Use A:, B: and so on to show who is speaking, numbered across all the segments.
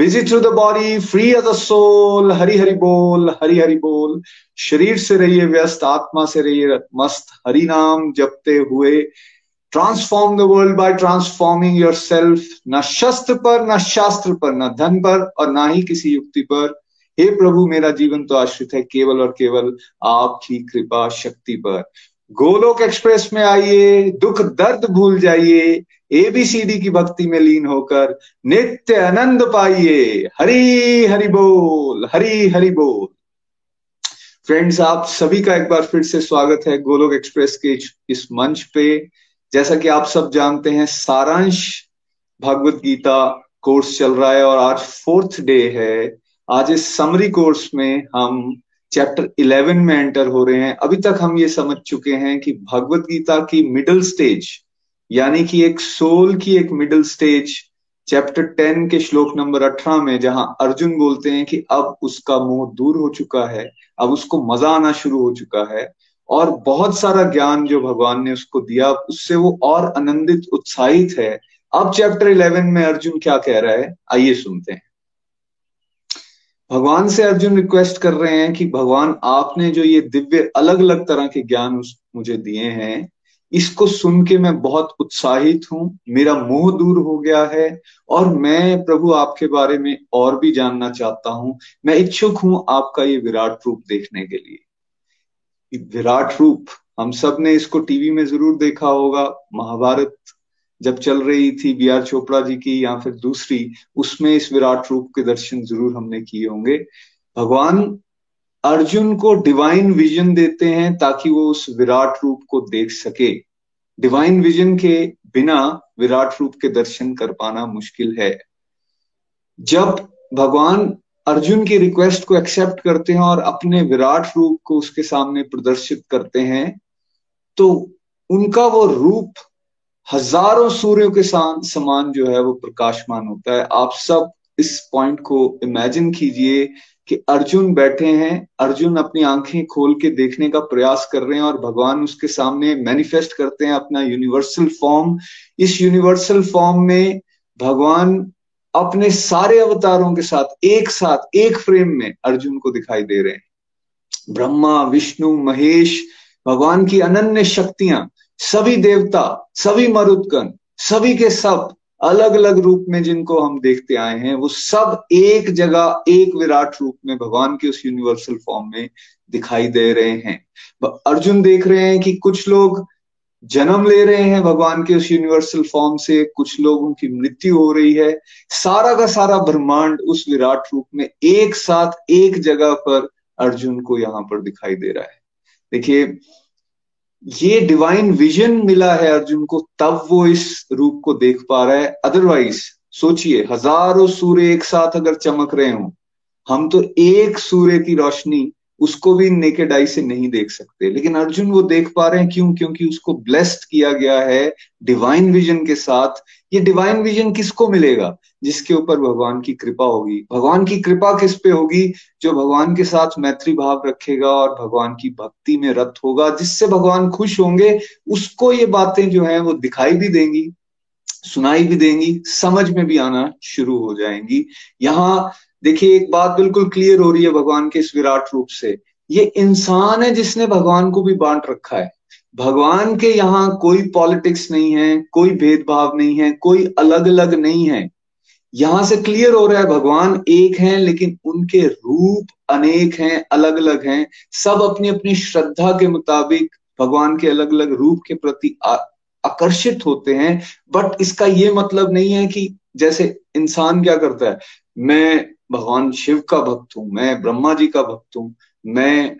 A: Busy through the body free as a soul Hari Hari बोल हरि हरि बोल शरीर से रहिए व्यस्त आत्मा से रहिए मस्त हरि नाम जपते हुए transform the world by transforming yourself न शस्त्र पर न शास्त्र पर न धन पर और ना ही किसी युक्ति पर हे प्रभु मेरा जीवन तो आश्रित है केवल और केवल आपकी कृपा शक्ति पर गोलोक एक्सप्रेस में आइए दुख दर्द भूल जाइए एबीसीडी की भक्ति में लीन होकर नित्य आनंद पाइए। हरी हरि बोल, हरी हरि बोल। फ्रेंड्स आप सभी का एक बार फिर से स्वागत है गोलोक एक्सप्रेस के इस मंच पे। जैसा कि आप सब जानते हैं, सारांश भगवत गीता कोर्स चल रहा है और आज फोर्थ डे है। आज इस समरी कोर्स में हम चैप्टर 11 में एंटर हो रहे हैं। अभी तक हम ये समझ चुके हैं कि भगवत गीता की मिडिल स्टेज यानी कि एक सोल की एक मिडिल स्टेज चैप्टर टेन के श्लोक नंबर 18 में जहाँ अर्जुन बोलते हैं कि अब उसका मोह दूर हो चुका है, अब उसको मज़ा आना शुरू हो चुका है और बहुत सारा ज्ञान जो भगवान ने उसको दिया, उससे वो और आनंदित, उत्साहित है। अब चैप्टर 11 में अर्जुन क्या कह रहा है, आइए सुनते हैं। भगवान से अर्जुन रिक्वेस्ट कर रहे हैं कि भगवान आपने जो ये दिव्य अलग अलग तरह के ज्ञान मुझे दिए हैं इसको सुन के मैं बहुत उत्साहित हूँ। मेरा मोह दूर हो गया है और मैं प्रभु आपके बारे में और भी जानना चाहता हूँ। मैं इच्छुक हूँ आपका ये विराट रूप देखने के लिए। विराट रूप, हम सबने इसको टीवी में ज़रूर देखा होगा। महाभारत जब चल रही थी बी आर चोपड़ा जी की या फिर दूसरी, उसमें इस विराट रूप के दर्शन ज़रूर हमने किए होंगे। भगवान अर्जुन को डिवाइन विजन देते हैं ताकि वो उस विराट रूप को देख सके। डिवाइन विजन के बिना विराट रूप के दर्शन कर पाना मुश्किल है। जब भगवान अर्जुन की रिक्वेस्ट को एक्सेप्ट करते हैं और अपने विराट रूप को उसके सामने प्रदर्शित करते हैं तो उनका वो रूप हज़ारों सूर्यों के समान जो है वो प्रकाशमान होता है। आप सब इस पॉइंट को इमेजिन कीजिए कि अर्जुन बैठे हैं, अर्जुन अपनी आँखें खोल के देखने का प्रयास कर रहे हैं और भगवान उसके सामने मैनिफेस्ट करते हैं अपना यूनिवर्सल फॉर्म इस यूनिवर्सल फॉर्म में भगवान अपने सारे अवतारों के साथ, एक साथ, एक फ्रेम में अर्जुन को दिखाई दे रहे हैं। ब्रह्मा, विष्णु, महेश, भगवान की अनन्य शक्तियाँ, सभी देवता, सभी मरुदगण, सभी के सब अलग अलग रूप में जिनको हम देखते आए हैं, वो सब एक जगह, एक विराट रूप में भगवान के उस यूनिवर्सल फॉर्म में दिखाई दे रहे हैं। अर्जुन देख रहे हैं कि कुछ लोग जन्म ले रहे हैं भगवान के उस यूनिवर्सल फॉर्म से, कुछ लोगों की मृत्यु हो रही है। सारा का सारा ब्रह्मांड उस विराट रूप में एक साथ, एक जगह पर अर्जुन को यहाँ पर दिखाई दे रहा है। देखिए ये डिवाइन विजन मिला है अर्जुन को, तब वो इस रूप को देख पा रहा है। अदरवाइज़ सोचिए, हज़ारों सूर्य एक साथ अगर चमक रहे हो, हम तो एक सूर्य की रोशनी उसको भी नेकेड आई से नहीं देख सकते। लेकिन अर्जुन वो देख पा रहे हैं क्यों? क्योंकि उसको ब्लेस्ड किया गया है डिवाइन विजन के साथ। ये डिवाइन विजन किसको मिलेगा? जिसके ऊपर भगवान की कृपा होगी। भगवान की कृपा किस पे होगी? जो भगवान के साथ मैत्री भाव रखेगा और भगवान की भक्ति में रत होगा। जिससे भगवान खुश होंगे, उसको ये बातें जो है वो दिखाई भी देंगी, सुनाई भी देंगी, समझ में भी आना शुरू हो जाएँगी। यहाँ देखिए, एक बात बिल्कुल क्लियर हो रही है भगवान के इस विराट रूप से। ये इंसान है जिसने भगवान को भी बांट रखा है। भगवान के यहाँ कोई पॉलिटिक्स नहीं है, कोई भेदभाव नहीं है, कोई अलग अलग नहीं है। यहाँ से क्लियर हो रहा है, भगवान एक हैं, लेकिन उनके रूप अनेक हैं अलग अलग हैं। सब अपनी अपनी श्रद्धा के मुताबिक भगवान के अलग अलग रूप के प्रति आकर्षित होते हैं। बट इसका ये मतलब नहीं है कि जैसे इंसान क्या करता है, मैं भगवान शिव का भक्त हूँ, मैं ब्रह्मा जी का भक्त हूँ, मैं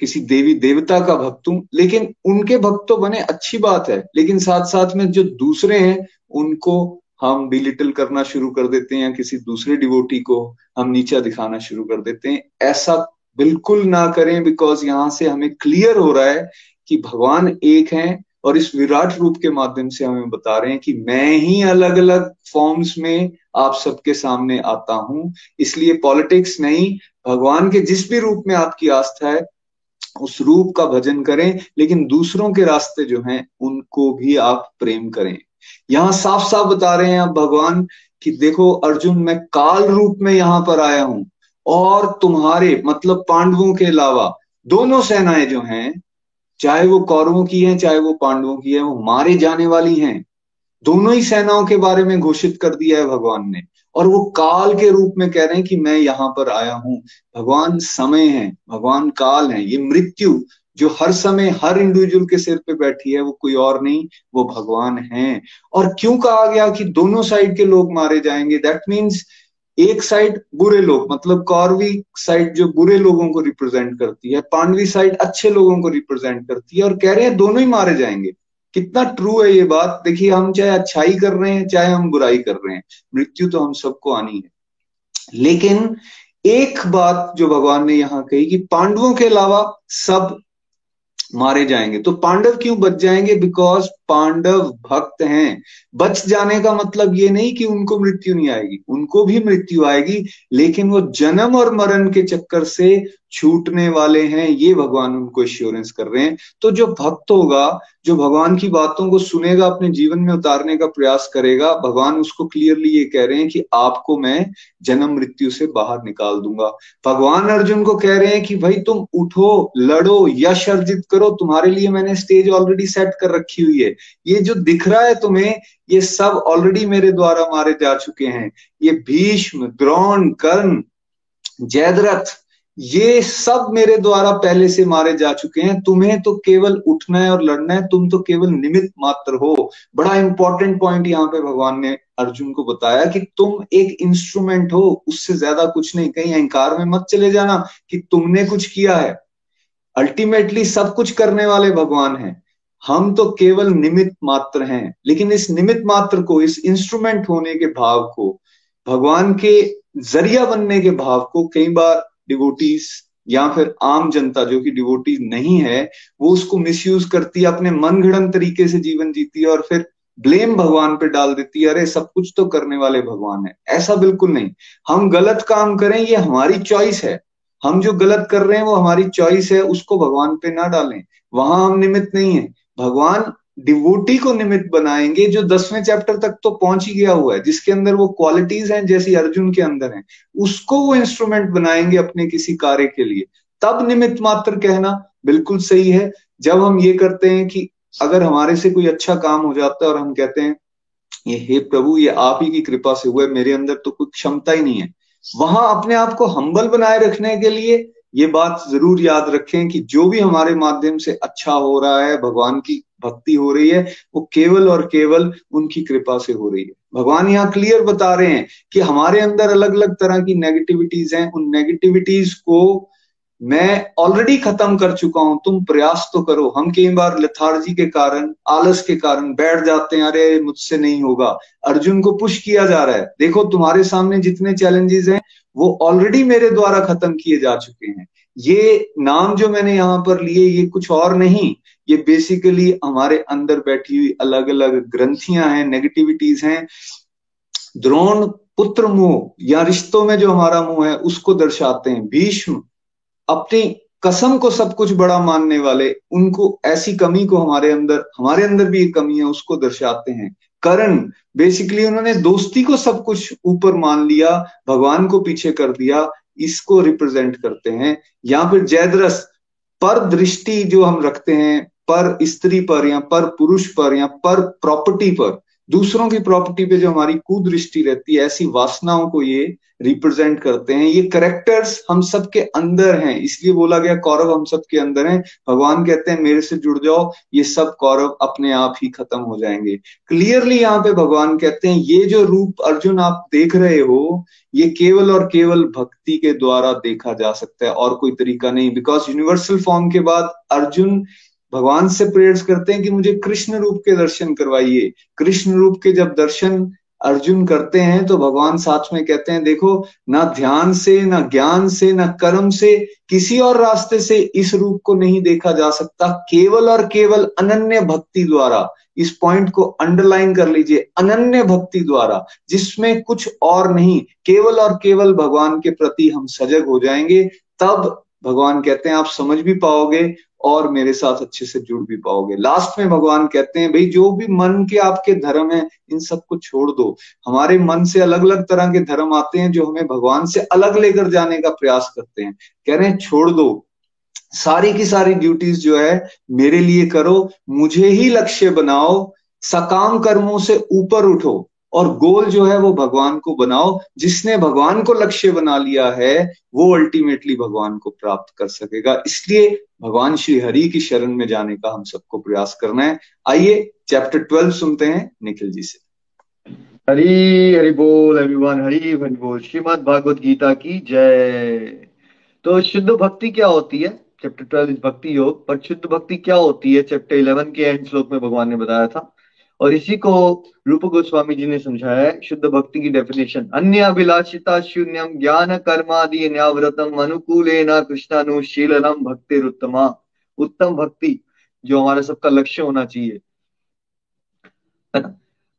A: किसी देवी देवता का भक्त हूँ, लेकिन उनके भक्त तो बने अच्छी बात है, लेकिन साथ साथ में जो दूसरे हैं, उनको हम डिलिटल करना शुरू कर देते हैं या किसी दूसरे डिवोटी को हम नीचा दिखाना शुरू कर देते हैं, ऐसा बिल्कुल ना करें बिकॉज़ यहाँ से हमें क्लियर हो रहा है कि भगवान एक हैं और इस विराट रूप के माध्यम से हमें बता रहे हैं कि मैं ही अलग अलग फॉर्म्स में आप सबके सामने आता हूँ। इसलिए पॉलिटिक्स नहीं, भगवान के जिस भी रूप में आपकी आस्था है, उस रूप का भजन करें, लेकिन दूसरों के रास्ते जो हैं, उनको भी आप प्रेम करें। यहाँ साफ़ साफ़ बता रहे हैं आप भगवान कि देखो, अर्जुन, मैं काल रूप में यहाँ पर आया हूँ, और तुम्हारे मतलब पांडवों के अलावा, दोनों सेनाएँ जो हैं चाहे वो कौरवों की है, चाहे वो पांडवों की है, वो मारे जाने वाली हैं। दोनों ही सेनाओं के बारे में घोषित कर दिया है भगवान ने। और वो काल के रूप में कह रहे हैं कि मैं यहाँ पर आया हूँ। भगवान समय है, भगवान काल है। ये मृत्यु जो हर समय हर इंडिविजुअल के सिर पे बैठी है, वो कोई और नहीं, वो भगवान है। और क्यों कहा गया कि दोनों साइड के लोग मारे जाएँगे? दैट मीन्स एक साइड बुरे लोग मतलब कौरवी साइड जो बुरे लोगों को रिप्रेजेंट करती है, पांडवी साइड अच्छे लोगों को रिप्रेजेंट करती है और कह रहे हैं दोनों ही मारे जाएँगे। कितना ट्रू है ये बात? देखिए, हम चाहे अच्छाई कर रहे हैं, चाहे हम बुराई कर रहे हैं, मृत्यु तो हम सबको आनी है। लेकिन एक बात जो भगवान ने यहाँ कही कि पांडवों के अलावा सब मारे जाएँगे। तो पांडव क्यों बच जाएँगे? बिकॉज़ पांडव भक्त हैं। बच जाने का मतलब ये नहीं कि उनको मृत्यु नहीं आएगी, उनको भी मृत्यु आएगी, लेकिन वो जन्म और मरण के चक्कर से छूटने वाले हैं, ये भगवान उनको एश्योरेंस कर रहे हैं। तो जो भक्त होगा, जो भगवान की बातों को सुनेगा, अपने जीवन में उतारने का प्रयास करेगा, भगवान उसको क्लियरली ये कह रहे हैं कि आपको मैं जन्म मृत्यु से बाहर निकाल दूँगा। भगवान अर्जुन को कह रहे हैं कि भाई तुम उठो, लड़ो, यश अर्जित करो, तुम्हारे लिए मैंने स्टेज ऑलरेडी सेट कर रखी हुई है। ये जो दिख रहा है तुम्हें, ये सब ऑलरेडी मेरे द्वारा मारे जा चुके हैं। ये भीष्म, द्रोण, कर्ण, जयद्रथ, ये सब मेरे द्वारा पहले से मारे जा चुके हैं। तुम्हें तो केवल उठना है और लड़ना है, तुम तो केवल निमित्त मात्र हो। बड़ा इंपॉर्टेंट पॉइंट यहाँ पे भगवान ने अर्जुन को बताया कि तुम एक इंस्ट्रूमेंट हो, उससे ज़्यादा कुछ नहीं। कहीं अहंकार में मत चले जाना कि तुमने कुछ किया है। अल्टीमेटली सब कुछ करने वाले भगवान हैं। हम तो केवल निमित्त मात्र हैं, लेकिन इस निमित्त मात्र को, इस इंस्ट्रूमेंट होने के भाव को, भगवान के ज़रिया बनने के भाव को कई बार डिवोटीज या फिर आम जनता जो कि डिवोटी नहीं है, वो उसको मिसयूज करती है, अपने मन घड़न तरीके से जीवन जीती है और फिर ब्लेम भगवान पे डाल देती है, अरे सब कुछ तो करने वाले भगवान है। ऐसा बिल्कुल नहीं। हम गलत काम करें, ये हमारी चॉइस है। हम जो गलत कर रहे हैं, वो हमारी चॉइस है, उसको भगवान पे ना डालें। वहाँ हम निमित्त नहीं है। भगवान डिवोटी को निमित्त बनाएँगे, जो दसवें चैप्टर तक तो पहुँच ही गया हुआ है, जिसके अंदर वो क्वालिटीज हैं जैसी अर्जुन के अंदर हैं, उसको वो इंस्ट्रूमेंट बनाएँगे अपने किसी कार्य के लिए। तब निमित्त मात्र कहना बिल्कुल सही है। जब हम ये करते हैं कि अगर हमारे से कोई अच्छा काम हो जाता है और हम कहते हैं, ये हे प्रभु, ये आप ही की कृपा से हुआ है, मेरे अंदर तो कोई क्षमता ही नहीं है। वहाँ अपने आप को हम्बल बनाए रखने के लिए ये बात ज़रूर याद रखें कि जो भी हमारे माध्यम से अच्छा हो रहा है, भगवान की भक्ति हो रही है, वो केवल और केवल उनकी कृपा से हो रही है। भगवान यहाँ क्लियर बता रहे हैं कि हमारे अंदर अलग अलग तरह की नेगेटिविटीज हैं। उन नेगेटिविटीज को मैं ऑलरेडी खत्म कर चुका हूँ, तुम प्रयास तो करो। हम कई बार लथार्जी के कारण, आलस के कारण बैठ जाते हैं, अरे मुझसे नहीं होगा। अर्जुन को पुश किया जा रहा है। देखो, तुम्हारे सामने जितने चैलेंजेस हैं, वो ऑलरेडी मेरे द्वारा खत्म किए जा चुके हैं। ये नाम जो मैंने यहाँ पर लिए, ये कुछ और नहीं। ये बेसिकली हमारे अंदर बैठी हुई अलग अलग ग्रंथियाँ हैं नेगेटिविटीज हैं। द्रोण पुत्र मुँह या रिश्तों में जो हमारा मुँह है, उसको दर्शाते हैं। भीष्म अपनी कसम को सब कुछ बड़ा मानने वाले, उनको ऐसी कमी को हमारे अंदर हमारे अंदर भी एक कमी है, उसको दर्शाते हैं। करण बेसिकली उन्होंने दोस्ती को सब कुछ ऊपर मान लिया, भगवान को पीछे कर दिया, इसको रिप्रेजेंट करते हैं। या फिर जयद्रस पर दृष्टि जो हम रखते हैं, पर स्त्री पर या पर पुरुष पर या पर प्रॉपर्टी पर दूसरों की प्रॉपर्टी पे जो हमारी कुदृष्टि रहती है, ऐसी वासनाओं को ये रिप्रेजेंट करते हैं। ये करेक्टर्स हम सबके अंदर हैं। इसलिए बोला गया कौरव हम सबके अंदर हैं। भगवान कहते हैं, मेरे से जुड़ जाओ, ये सब कौरव अपने आप ही खत्म हो जाएँगे। क्लियरली यहाँ पे भगवान कहते हैं, ये जो रूप अर्जुन आप देख रहे हो, ये केवल और केवल भक्ति के द्वारा देखा जा सकता है। और कोई तरीका नहीं। बिकॉज़ यूनिवर्सल फॉर्म के बाद अर्जुन भगवान से प्रेयर्स करते हैं कि मुझे कृष्ण रूप के दर्शन करवाइए। कृष्ण रूप के जब दर्शन अर्जुन करते हैं तो भगवान साथ में कहते हैं, देखो, ना ध्यान से, ना ज्ञान से, ना कर्म से, किसी और रास्ते से इस रूप को नहीं देखा जा सकता। केवल और केवल अनन्य भक्ति द्वारा। इस पॉइंट को अंडरलाइन कर लीजिए, अनन्य भक्ति द्वारा, जिसमें कुछ और नहीं। केवल और केवल भगवान के प्रति हम सजग हो जाएँगे, तब भगवान कहते हैं, आप समझ भी पाओगे और मेरे साथ अच्छे से जुड़ भी पाओगे। लास्ट में भगवान कहते हैं, भाई, जो भी मन के आपके धर्म है, इन सबको छोड़ दो। हमारे मन से अलग अलग तरह के धर्म आते हैं, जो हमें भगवान से अलग लेकर जाने का प्रयास करते हैं। कह रहे हैं, छोड़ दो। सारी की सारी ड्यूटीज़ जो है, मेरे लिए करो। मुझे ही लक्ष्य बनाओ। सकाम कर्मों से ऊपर उठो। और गोल जो है वो भगवान को बनाओ। जिसने भगवान को लक्ष्य बना लिया है, वो अल्टीमेटली भगवान को प्राप्त कर सकेगा। इसलिए भगवान श्री हरि की शरण में जाने का हम सबको प्रयास करना है। आइए चैप्टर ट्वेल्व सुनते हैं निखिल जी से।
B: हरी, हरि बोल एवरीवन हरी हरि बोल। श्रीमद भागवत गीता की जय। तो शुद्ध भक्ति क्या होती है? चैप्टर ट्वेल्व भक्ति योग। पर शुद्ध भक्ति क्या होती है? चैप्टर इलेवन के एंड श्लोक में भगवान ने बताया था। और इसी को रूप गोस्वामी जी ने समझाया है, शुद्ध भक्ति की डेफिनेशन अन्य अभिलाषिता शून्यम ज्ञान कर्मादि न्याव्रतम अनुकूल कृष्णानुशीलनम भक्ति उत्तमा उत्तम भक्ति, जो हमारा सबका लक्ष्य होना चाहिए।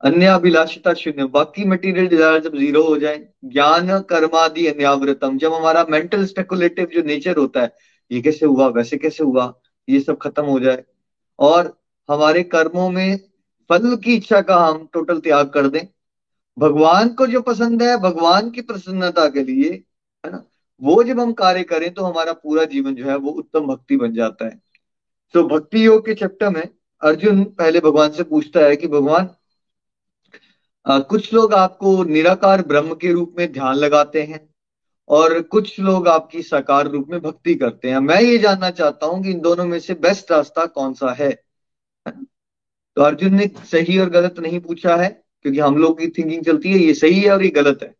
B: अन्य अभिलाषिता शून्य। बाकी मटेरियल डिज़ायर जब ज़ीरो हो जाए, ज्ञान कर्मादि अन्यावृतम जब हमारा मेंटल स्पेकुलेटिव जो नेचर होता है, ये कैसे हुआ, वैसे कैसे हुआ, ये सब खत्म हो जाए। और हमारे कर्मों में फल की इच्छा का हम टोटल त्याग कर दें। भगवान को जो पसंद है भगवान की प्रसन्नता के लिए है ना? वो जब हम कार्य करें तो हमारा पूरा जीवन जो है वो उत्तम भक्ति बन जाता है। तो भक्ति योग के चैप्टर में अर्जुन पहले भगवान से पूछता है कि भगवान आ, कुछ लोग आपको निराकार ब्रह्म के रूप में ध्यान लगाते हैं और कुछ लोग आपकी साकार रूप में भक्ति करते हैं। मैं ये जानना चाहता हूँ कि इन दोनों में से बेस्ट रास्ता कौन सा है? तो अर्जुन ने सही और गलत नहीं पूछा है, क्योंकि हम लोग की थिंकिंग चलती है, ये सही है और ये गलत है।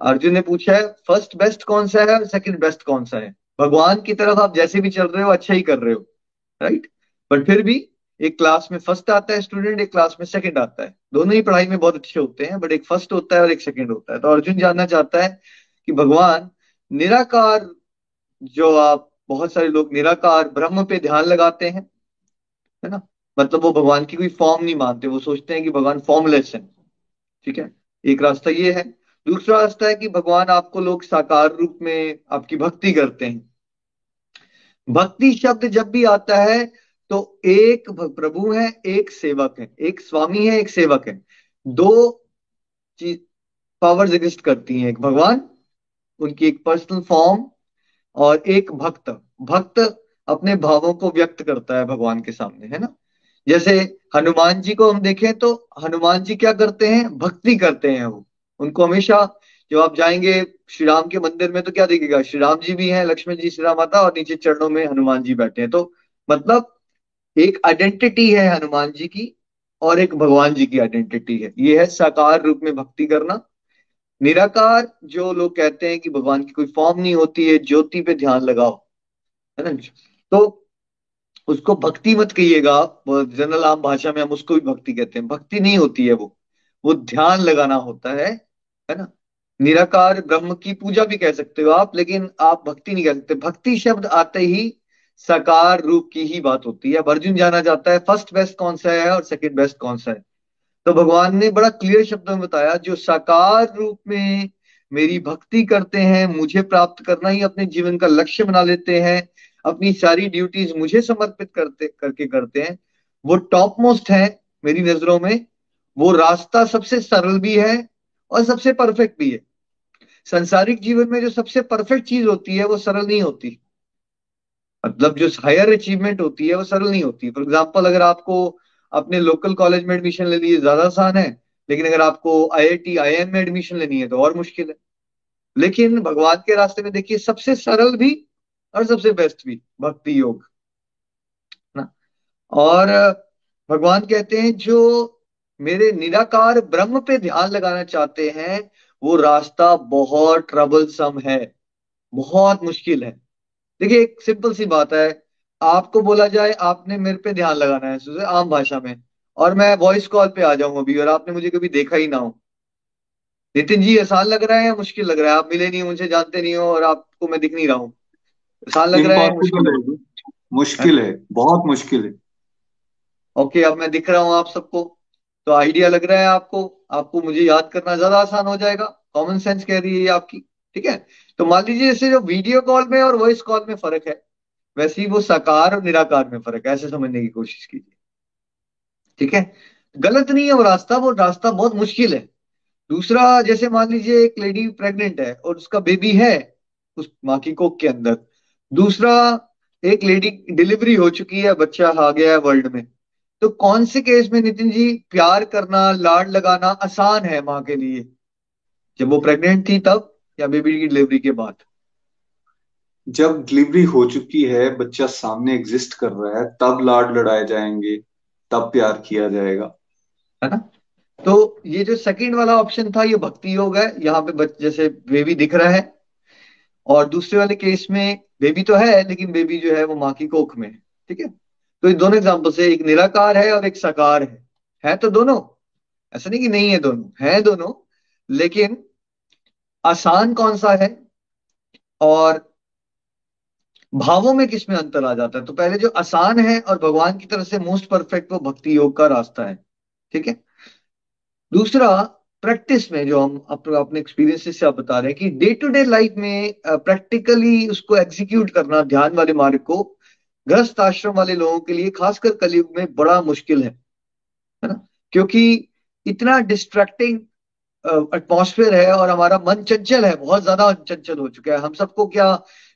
B: अर्जुन ने पूछा है फ़र्स्ट बेस्ट कौन सा है और सेकंड बेस्ट कौन सा है? भगवान की तरफ़ आप जैसे भी चल रहे हो अच्छा ही कर रहे हो राइट बट फिर भी एक क्लास में फ़र्स्ट आता है स्टूडेंट एक क्लास में सेकंड आता है। दोनों ही पढ़ाई में बहुत अच्छे होते हैं बट एक फ़र्स्ट होता है और एक सेकंड होता है। तो अर्जुन जानना चाहता है कि भगवान निराकार, जो आप, बहुत सारे लोग निराकार, ब्रह्म पे ध्यान लगाते हैं, है ना? मतलब वो भगवान की कोई फॉर्म नहीं मानते, वो सोचते हैं कि भगवान फॉर्मलेस है। ठीक है? एक रास्ता ये है। दूसरा रास्ता है कि भगवान आपको लोग साकार रूप में आपकी भक्ति करते हैं। भक्ति शब्द जब भी आता है तो एक प्रभु है, एक सेवक है। एक स्वामी है, एक सेवक है। दो चीज़ पावर्स एग्जिस्ट करती हैं। एक भगवान, उनकी एक पर्सनल फॉर्म और एक भक्त। भक्त अपने भावों को व्यक्त करता है भगवान के सामने, है ना? जैसे हनुमान जी को हम देखें तो हनुमान जी क्या करते हैं? भक्ति करते हैं वो। उनको हमेशा जब आप जाएँगे श्री राम के मंदिर में तो क्या देखेगा? श्री राम जी भी हैं, लक्ष्मण जी श्री राम माता और नीचे चरणों में हनुमान जी बैठे हैं। तो मतलब एक आइडेंटिटी है हनुमान जी की और एक भगवान जी की आइडेंटिटी है। ये है साकार रूप में भक्ति करना। निराकार जो लोग कहते हैं कि भगवान की कोई फॉर्म नहीं होती है, ज्योति पे ध्यान लगाओ। है ना? तो उसको भक्ति मत कहिएगा। जनरल आम भाषा में हम उसको भी भक्ति कहते हैं। भक्ति नहीं होती है वो। वो ध्यान लगाना होता है है ना? निराकार ब्रह्म की पूजा भी कह सकते हो आप, लेकिन आप भक्ति नहीं कह सकते। भक्ति शब्द आते ही साकार रूप की ही बात होती है। अर्जुन जाना जाता है फ़र्स्ट बेस्ट कौन सा है और सेकंड बेस्ट कौन सा है? तो भगवान ने बड़ा क्लियर शब्दों में बताया, जो साकार रूप में मेरी भक्ति करते हैं, मुझे प्राप्त करना ही अपने जीवन का लक्ष्य बना लेते हैं अपनी सारी ड्यूटीज़ मुझे समर्पित करते, करके करते हैं। वो टॉप मोस्ट है मेरी नज़रों में। वो रास्ता सबसे सरल भी है और सबसे परफेक्ट भी है। संसारिक जीवन में जो सबसे परफेक्ट चीज़ होती है, वो सरल नहीं होती। मतलब जो हायर अचीवमेंट होती है, वो सरल नहीं होती। फॉर एग्ज़ाम्पल अगर आपको अपने लोकल कॉलेज में एडमिशन लेनी है ज़्यादा आसान है, लेकिन अगर आपको आईआईटी आईएम में एडमिशन लेनी है तो और मुश्किल है। लेकिन भगवान के रास्ते में देखिए, सबसे सरल भी और सबसे बेस्ट भी, भक्ति योग, ना। और, भगवान कहते हैं, जो मेरे निराकार ब्रह्म पे ध्यान लगाना चाहते हैं, वो रास्ता बहुत ट्रबलसम है, बहुत मुश्किल है। देखिए, एक सिंपल सी बात है, आपको बोला जाए, आपने मेरे पे ध्यान लगाना है आम भाषा में, और मैं वॉइस कॉल पे आ जाऊँ अभी, और आपने मुझे कभी देखा ही ना हो। नितिन जी आसान लग रहा है या मुश्किल लग रहा है? आप मिले नहीं मुझे जानते नहीं हो, और आपको मैं दिख नहीं रहा हूँ। आसान लग रहा है मुश्किल है।
A: मुश्किल है बहुत मुश्किल है।
B: ओके अब मैं दिख रहा हूँ आप सबको। तो आइडिया लग रहा है आपको आपको मुझे याद करना ज़्यादा आसान हो जाएगा। कॉमन सेंस कह रही है आपकी ठीक है? तो मान लीजिए जैसे जो वीडियो कॉल में और वॉइस कॉल में फ़र्क है वैसे ही वो साकार और निराकार में फ़र्क है ऐसे समझने की कोशिश कीजिए। ठीक है? गलत नहीं है वो रास्ता वो रास्ता बहुत मुश्किल है। दूसरा जैसे मान लीजिए एक लेडी प्रेग्नेंट है और उसका बेबी है उस माँ की कोक के अंदर दूसरा एक लेडी डिलीवरी हो चुकी है बच्चा आ गया है वर्ल्ड में। तो कौन से केस में नितिन जी प्यार करना लाड लगाना आसान है माँ के लिए? जब वो प्रेग्नेंट थी तब या बेबी की डिलीवरी के बाद?
A: जब डिलीवरी हो चुकी है बच्चा सामने एग्जिस्ट कर रहा है तब लाड लड़ाए जाएँगे तब प्यार किया जाएगा।
B: है ना? तो ये जो सेकंड वाला ऑप्शन था ये भक्ति योग है। यहाँ पे जैसे बेबी दिख रहा है और दूसरे वाले केस में बेबी तो है, लेकिन बेबी जो है वो माँ की कोख में है, ठीक है? तो ये दोनों एग्ज़ाम्पल से एक निराकार है और एक साकार है। है तो दोनों। ऐसा नहीं कि नहीं है दोनों। है दोनों, लेकिन आसान कौन सा है? और भावों में किसमें अंतर आ जाता है? तो पहले जो आसान है और भगवान की तरफ़ से मोस्ट परफेक्ट वो भक्ति योग का रास्ता है, ठीक है? दूसरा प्रैक्टिस में जो हम अपने एक्सपीरियंस से आप बता रहे हैं कि डे टू डे लाइफ में प्रैक्टिकली उसको एग्जीक्यूट करना ध्यान वाले मार्ग को ग्रस्त आश्रम वाले लोगों के लिए, खासकर कलयुग में, बड़ा मुश्किल है। है ना? क्योंकि इतना डिस्ट्रैक्टिंग एटमोसफेयर है और हमारा मन चंचल है, बहुत ज़्यादा चंचल हो चुका है। हम सबको क्या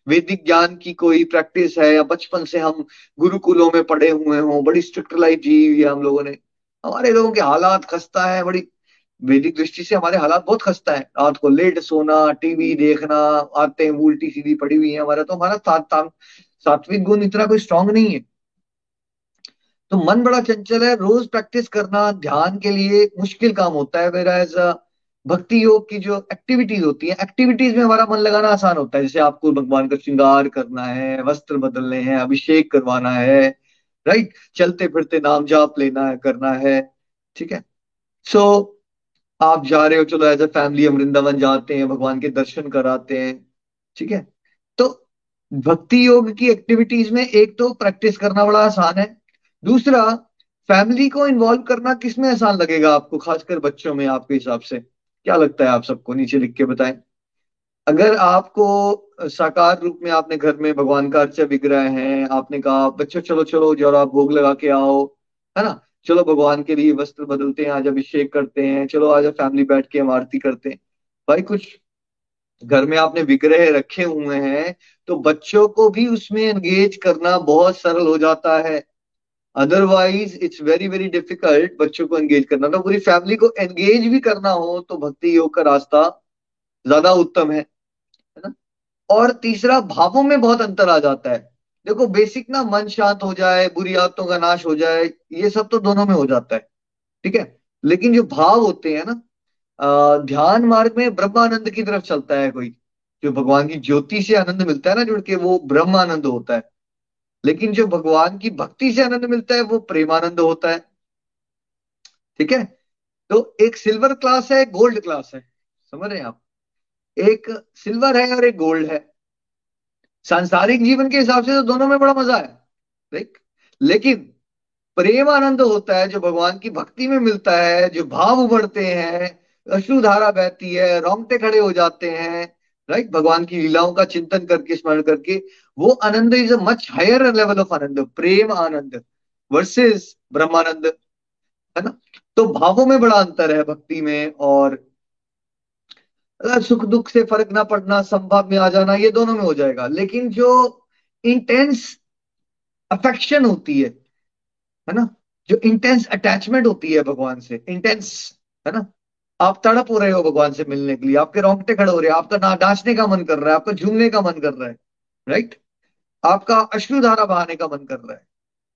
B: वैदिक ज्ञान की कोई प्रैक्टिस है या बचपन से हम गुरुकुलों में पढ़े हुए हों, बड़ी स्ट्रिक्ट लाइफ जी हुई है हम लोगों ने। हमारे लोगों के हालात खस्ता है, बड़ी वैदिक दृष्टि से हमारे हालात बहुत खस्ता है। रात को लेट सोना टीवी देखना आते हैं उल्टी सीधी पड़ी हुई है हमारा तो हमारा सात सात्विक गुण इतना कोई स्ट्रांग नहीं है। तो मन बड़ा चंचल है रोज प्रैक्टिस करना ध्यान के लिए मुश्किल काम होता है। मेरा एज भक्ति योग की जो एक्टिविटीज़ होती है एक्टिविटीज़ में हमारा मन लगाना आसान होता है। जैसे आपको भगवान का श्रृंगार करना है वस्त्र बदलने हैं अभिषेक करवाना है राइट चलते फिरते नाम जाप लेना है करना है ठीक है? सो so, आप जा रहे हो, चलो एज ए फैमिली हम वृंदावन जाते हैं, भगवान के दर्शन कराते हैं, ठीक है? तो भक्ति योग की एक्टिविटीज़ में एक तो प्रैक्टिस करना बड़ा आसान है। दूसरा फैमिली को इन्वॉल्व करना किसमें आसान लगेगा आपको, खासकर बच्चों में आपके हिसाब से? क्या लगता है आप सबको? नीचे लिख के बताएँ। अगर आपको साकार रूप में आपने घर में भगवान का अर्चा विग्रह है, आपने कहा, बच्चों, चलो चलो, जरा भोग लगा के आओ, है ना? चलो भगवान के लिए वस्त्र बदलते हैं, आज अभिषेक करते हैं, चलो आज फैमिली बैठ के हम आरती करते हैं। भाई कुछ घर में आपने विग्रह रखे हुए हैं तो बच्चों को भी उसमें एंगेज करना बहुत सरल हो जाता है। Otherwise it's very very difficult बच्चों को एंगेज करना। तो पूरी फैमिली को एंगेज भी करना हो तो भक्ति योग का रास्ता ज़्यादा उत्तम है है ना? और तीसरा, भावों में बहुत अंतर आ जाता है। देखो बेसिक ना मन शांत हो जाए, बुरी आदतों का नाश हो जाए, ये सब तो दोनों में हो जाता है, ठीक है? लेकिन जो भाव होते हैं ना ध्यान मार्ग में ब्रह्मानंद की तरफ़ चलता है कोई, जो भगवान की ज्योति से आनंद मिलता है ना, जुड़ के वो ब्रह्मानंद होता है। लेकिन जो भगवान की भक्ति से आनंद मिलता है, वो प्रेमानंद होता है, ठीक है? तो एक सिल्वर क्लास है गोल्ड क्लास है, समझ रहे हैं आप? एक सिल्वर है और एक गोल्ड है। सांसारिक जीवन के हिसाब से तो दोनों में बड़ा मज़ा है देख लेकिन प्रेम आनंद होता है, जो भगवान की भक्ति में मिलता है, जो भाव उभरते हैं अश्रुधारा बहती है, रोंगटे खड़े हो जाते हैं राइट भगवान की लीलाओं का चिंतन करके, स्मरण करके, वो आनंद is a much higher level of आनंद, प्रेम आनंद वर्सेस ब्रह्मानंद, है ना? तो भावों में बड़ा अंतर है, भक्ति में और सुख दुख से फ़र्क ना पड़ना, संभव में आ जाना, ये दोनों में हो जाएगा। लेकिन जो इंटेंस अफेक्शन होती है है ना? जो इंटेंस अटैचमेंट होती है भगवान से इंटेंस है ना? आप तड़प हो रहे हो भगवान से मिलने के लिए, आपके रोंगटे खड़े हो रहे हैं, आपका ना नाचने का मन कर रहा है, आपका झूमने का मन कर रहा है राइट आपका अश्रुधारा बहाने का मन कर रहा है।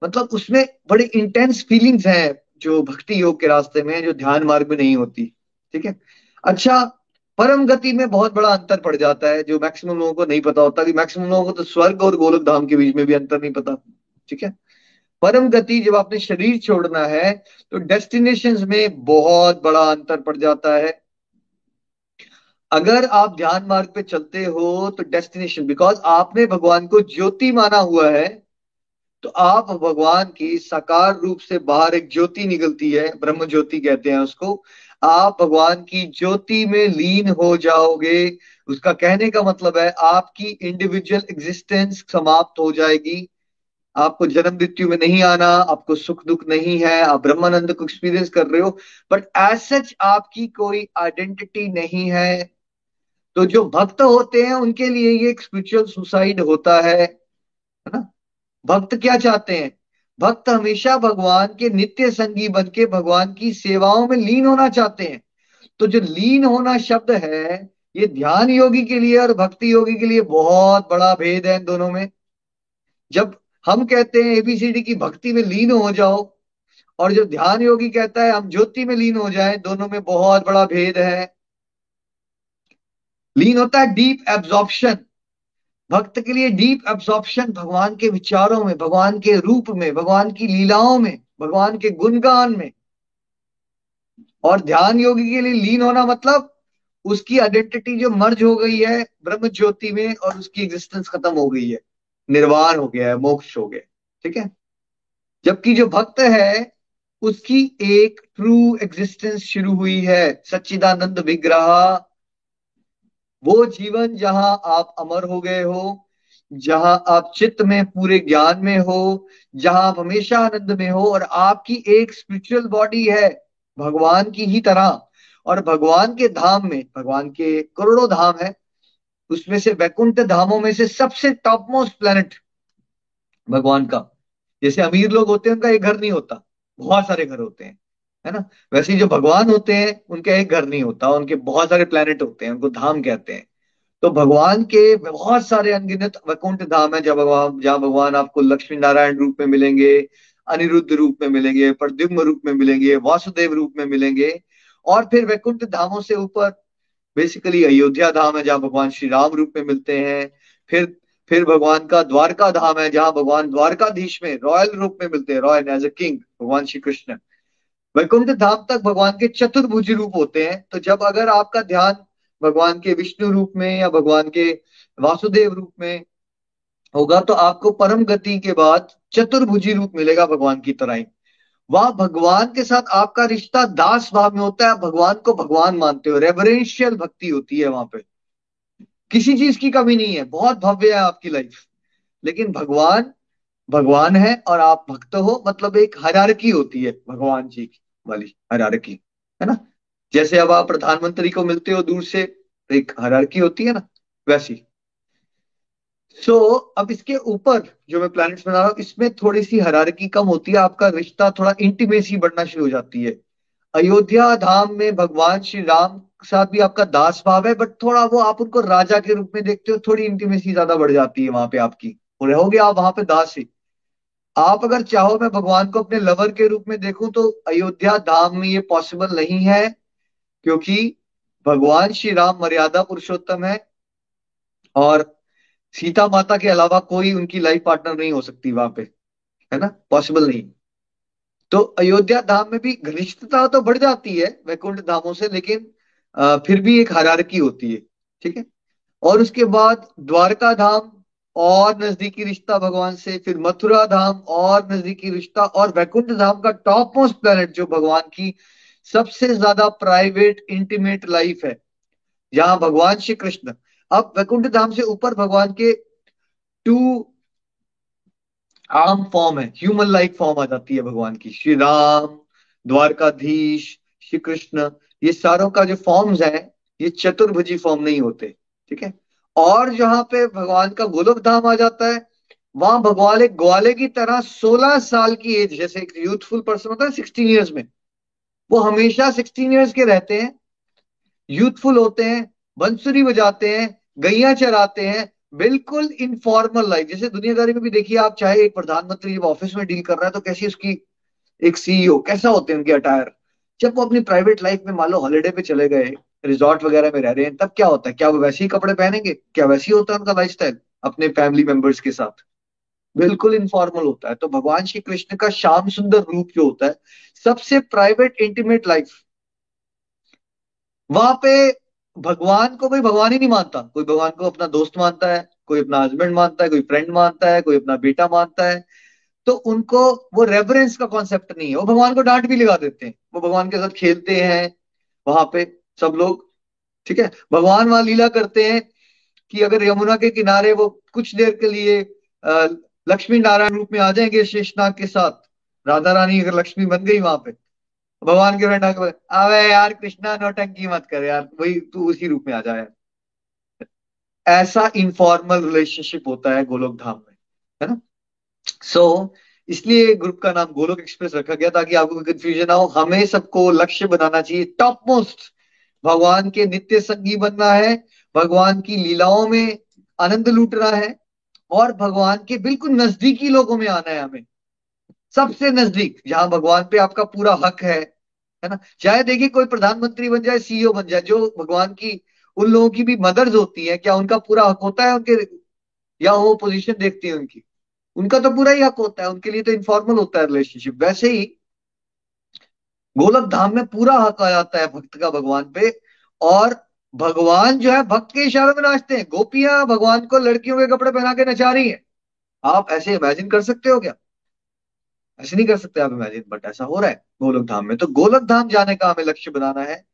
B: मतलब उसमें बड़ी इंटेंस फीलिंग्स हैं जो भक्ति योग के रास्ते में जो ध्यान मार्ग में नहीं होती, ठीक है? अच्छा परम गति में बहुत बड़ा अंतर पड़ जाता है, जो मैक्सिमम लोगों को नहीं पता होता। मैक्सिमम लोगों को तो स्वर्ग और गोलक धाम के बीच में भी अंतर नहीं पता, ठीक है? परम गति जब आपने शरीर छोड़ना है तो डेस्टिनेशन में बहुत बड़ा अंतर पड़ जाता है। अगर आप ध्यान मार्ग पे चलते हो तो डेस्टिनेशन बिकॉज़ आपने भगवान को ज्योति माना हुआ है तो आप भगवान की साकार रूप से बाहर एक ज्योति निकलती है, ब्रह्म ज्योति कहते हैं उसको। आप भगवान की ज्योति में लीन हो जाओगे। उसका कहने का मतलब है, आपकी इंडिविजुअल एग्जिस्टेंस समाप्त हो जाएगी। आपको जन्म मृत्यु में नहीं आना, आपको सुख दुख नहीं है, आप ब्रह्मानंद को एक्सपीरियंस कर रहे हो बट एज सच आपकी कोई आइडेंटिटी नहीं है। तो जो भक्त होते हैं, उनके लिए ये एक स्पिरिचुअल सुसाइड होता है है ना? भक्त क्या चाहते हैं? भक्त हमेशा भगवान के नित्य संगी बन के भगवान की सेवाओं में लीन होना चाहते हैं। तो जो लीन होना शब्द है, ये ध्यान योगी के लिए और भक्ति योगी के लिए बहुत बड़ा भेद है इन दोनों में। जब हम कहते हैं एबीसीडी की भक्ति में लीन हो जाओ, और जो ध्यान योगी कहता है हम ज्योति में लीन हो जाए, दोनों में बहुत बड़ा भेद है। लीन होता है डीप एब्जॉर्प्शन। भक्त के लिए डीप एब्सॉर्प्शन भगवान के विचारों में, भगवान के रूप में, भगवान की लीलाओं में, भगवान के गुणगान में। और ध्यान योगी के लिए लीन होना मतलब उसकी आइडेंटिटी जो मर्ज हो गई है ब्रह्म ज्योति में और उसकी एग्जिस्टेंस खत्म हो गई है। निर्वाण हो गया है, मोक्ष हो गया ठीक है? जबकि जो भक्त है, उसकी एक ट्रू एग्जिस्टेंस शुरू हुई है। सच्चिदानंद विग्रह वो जीवन जहाँ आप अमर हो गए हो, जहाँ आप चित्त में, पूरे ज्ञान में हो, जहाँ आप हमेशा आनंद में हो और आपकी एक स्पिरिचुअल बॉडी है, भगवान की ही तरह। और भगवान के धाम में, भगवान के करोड़ों धाम है, उसमें से वैकुंठ धामों में से सबसे टॉप मोस्ट प्लेनेट भगवान का। जैसे अमीर लोग होते हैं, उनका एक घर नहीं होता, बहुत सारे घर होते हैं। है ना? वैसे जो भगवान होते हैं, उनका एक घर नहीं होता, उनके बहुत सारे प्लेनेट होते हैं, उनको धाम कहते हैं। तो भगवान के बहुत सारे अनगिनत वैकुंठ धाम है जब भगवान, जहाँ भगवान आपको लक्ष्मी नारायण रूप में मिलेंगे, अनिरुद्ध रूप में मिलेंगे, प्रद्युम्न रूप में मिलेंगे, वासुदेव रूप में मिलेंगे। और फिर वैकुंठ धामों से ऊपर बेसिकली अयोध्या धाम है, जहाँ भगवान श्री राम रूप में मिलते हैं। फिर फिर भगवान का द्वारका धाम है, जहाँ भगवान द्वारकाधीश में, रॉयल रूप में मिलते हैं, रॉयल एज ए किंग भगवान श्री कृष्ण। वैकुंठ धाम तक भगवान के चतुर्भुजी रूप होते हैं। तो जब अगर आपका ध्यान भगवान के विष्णु रूप में या भगवान के वासुदेव रूप में होगा तो आपको परम गति के बाद चतुर्भुजी रूप मिलेगा भगवान की तरह ही। वहाँ भगवान के साथ आपका रिश्ता दास भाव में होता है। भगवान को भगवान मानते हो। रेवरेंशियल भक्ति होती है वहाँ पे। किसी चीज़ की कमी नहीं है। बहुत भव्य है आपकी लाइफ लेकिन भगवान भगवान है और आप भक्त हो। मतलब एक हरारकी होती है भगवान जी की। वाली हरारकी है ना? जैसे अब आप प्रधानमंत्री को मिलते हो दूर से एक हरारकी होती है ना वैसी। सो so, अब इसके ऊपर जो मैं प्लैनेट्स बना रहा हूँ इसमें थोड़ी सी हरारकी कम होती है आपका रिश्ता थोड़ा इंटीमेसी बढ़ना शुरू हो जाती है। अयोध्या धाम में भगवान श्री राम के साथ भी आपका दास भाव है बट थोड़ा वो आप उनको राजा के रूप में देखते हो थोड़ी इंटीमेसी ज़्यादा बढ़ जाती है वहाँ पे आपकी। रहोगे आप वहाँ पे दास। ही आप अगर चाहो मैं भगवान को अपने लवर के रूप में देखूँ तो अयोध्या धाम में ये पॉसिबल नहीं है, क्योंकि भगवान श्री राम मर्यादा पुरुषोत्तम है और सीता माता के अलावा कोई उनकी लाइफ पार्टनर नहीं हो सकती वहाँ पे, है ना? पॉसिबल नहीं। तो अयोध्या धाम में भी घनिष्ठता तो बढ़ जाती है वैकुंठ धामों से, लेकिन फिर भी एक हरारकी होती है, ठीक है? और उसके बाद द्वारका धाम और नजदीकी रिश्ता भगवान से, फिर मथुरा धाम और नजदीकी रिश्ता और वैकुंठ धाम का टॉप मोस्ट प्लेनेट जो भगवान की सबसे ज़्यादा प्राइवेट इंटीमेट लाइफ है। जहाँ भगवान श्री कृष्ण। अब वैकुंठ धाम से ऊपर भगवान के टू आम फॉर्म है। ह्यूमन लाइक फॉर्म आ जाती है भगवान की। श्री राम, द्वारकाधीश, श्री कृष्ण, ये सारों का जो फॉर्म्स है, ये चतुर्भुजी फॉर्म नहीं होते। ठीक है? और जहाँ पे भगवान का गोलोक धाम आ जाता है, वहाँ भगवान एक ग्वाले की तरह 16 साल की एज जैसे एक यूथफुल पर्सन होता है सिक्सटीन ईयर्स में। वो हमेशा सिक्सटीन ईयर्स के रहते हैं यूथफुल होते हैं, बंसुरी बजाते हैं, गैया चराते हैं, बिल्कुल इनफॉर्मल लाइफ जैसे दुनियादारी में भी देखिए आप, चाहे एक प्रधानमंत्री जब ऑफ़िस में डील कर रहा है तो कैसी उसकी एक सीईओ कैसा होते हैं उनके अटायर जब वो अपनी प्राइवेट लाइफ में मान लो हॉलीडे पे चले गए रिजॉर्ट वगैरह में रह रहे हैं, तब क्या होता है? क्या वो वैसे ही कपड़े पहनेंगे? क्या वैसे ही होता है उनका लाइफ अपने फैमिली मेंबर्स के साथ। बिल्कुल इनफॉर्मल होता है। तो भगवान श्री कृष्ण का श्याम सुंदर रूप जो होता है, सबसे प्राइवेट इंटीमेट लाइफ वहाँ पे भगवान को कोई भगवान ही नहीं मानता। कोई भगवान को अपना दोस्त मानता है, कोई अपना हस्बैंड मानता है, कोई फ्रेंड मानता है, कोई अपना बेटा मानता है। तो उनको वो रेफरेंस का कॉन्सेप्ट नहीं है। वो भगवान को डांट भी लगा देते हैं। वो भगवान के साथ खेलते हैं। वहाँ पे सब लोग ठीक है? भगवान वहाँ लीला करते हैं कि अगर यमुना के किनारे वो कुछ देर के लिए लक्ष्मी नारायण रूप में आ जाएँगे शेषनाग के साथ। राधा रानी अगर लक्ष्मी बन गई वहाँ पे भगवान के आके अबे यार कृष्णा नोटंकी मत कर यार वही तू उसी रूप में आ जाए ऐसा इनफॉर्मल रिलेशनशिप होता है गोलोक धाम में है ना? सो so, इसलिए ग्रुप का नाम गोलोक एक्सप्रेस रखा गया ताकि आपको कंफ्यूजन ना हो। हमें सबको लक्ष्य बनाना चाहिए टॉप मोस्ट भगवान के नित्य संगी बनना है, भगवान की लीलाओं में आनंद लूटना है और भगवान के बिल्कुल नजदीकी लोगों में आना है हमें। सबसे नज़दीक, जहाँ भगवान पे आपका पूरा हक है है ना? चाहे देखिए कोई प्रधानमंत्री बन जाए सीईओ बन जाए, जो भगवान की, उन लोगों की भी मदर्स होती है, क्या उनका पूरा हक होता है उनके, या वो पोजीशन देखती है उनकी? उनका तो पूरा ही हक होता है, उनके लिए तो इनफॉर्मल होता है रिलेशनशिप वैसे ही गोलक धाम में पूरा हक आ जाता है भक्त का भगवान पे। और भगवान जो है भक्त के इशारे में नाचते हैं। गोपियाँ भगवान को लड़कियों के कपड़े पहना के नचा रही हैं। आप ऐसे इमेजिन कर सकते हो क्या? ऐसे नहीं कर सकते आप इमेजिन बट ऐसा हो रहा है गोलक धाम में। तो गोलक धाम जाने का हमें लक्ष्य बनाना है।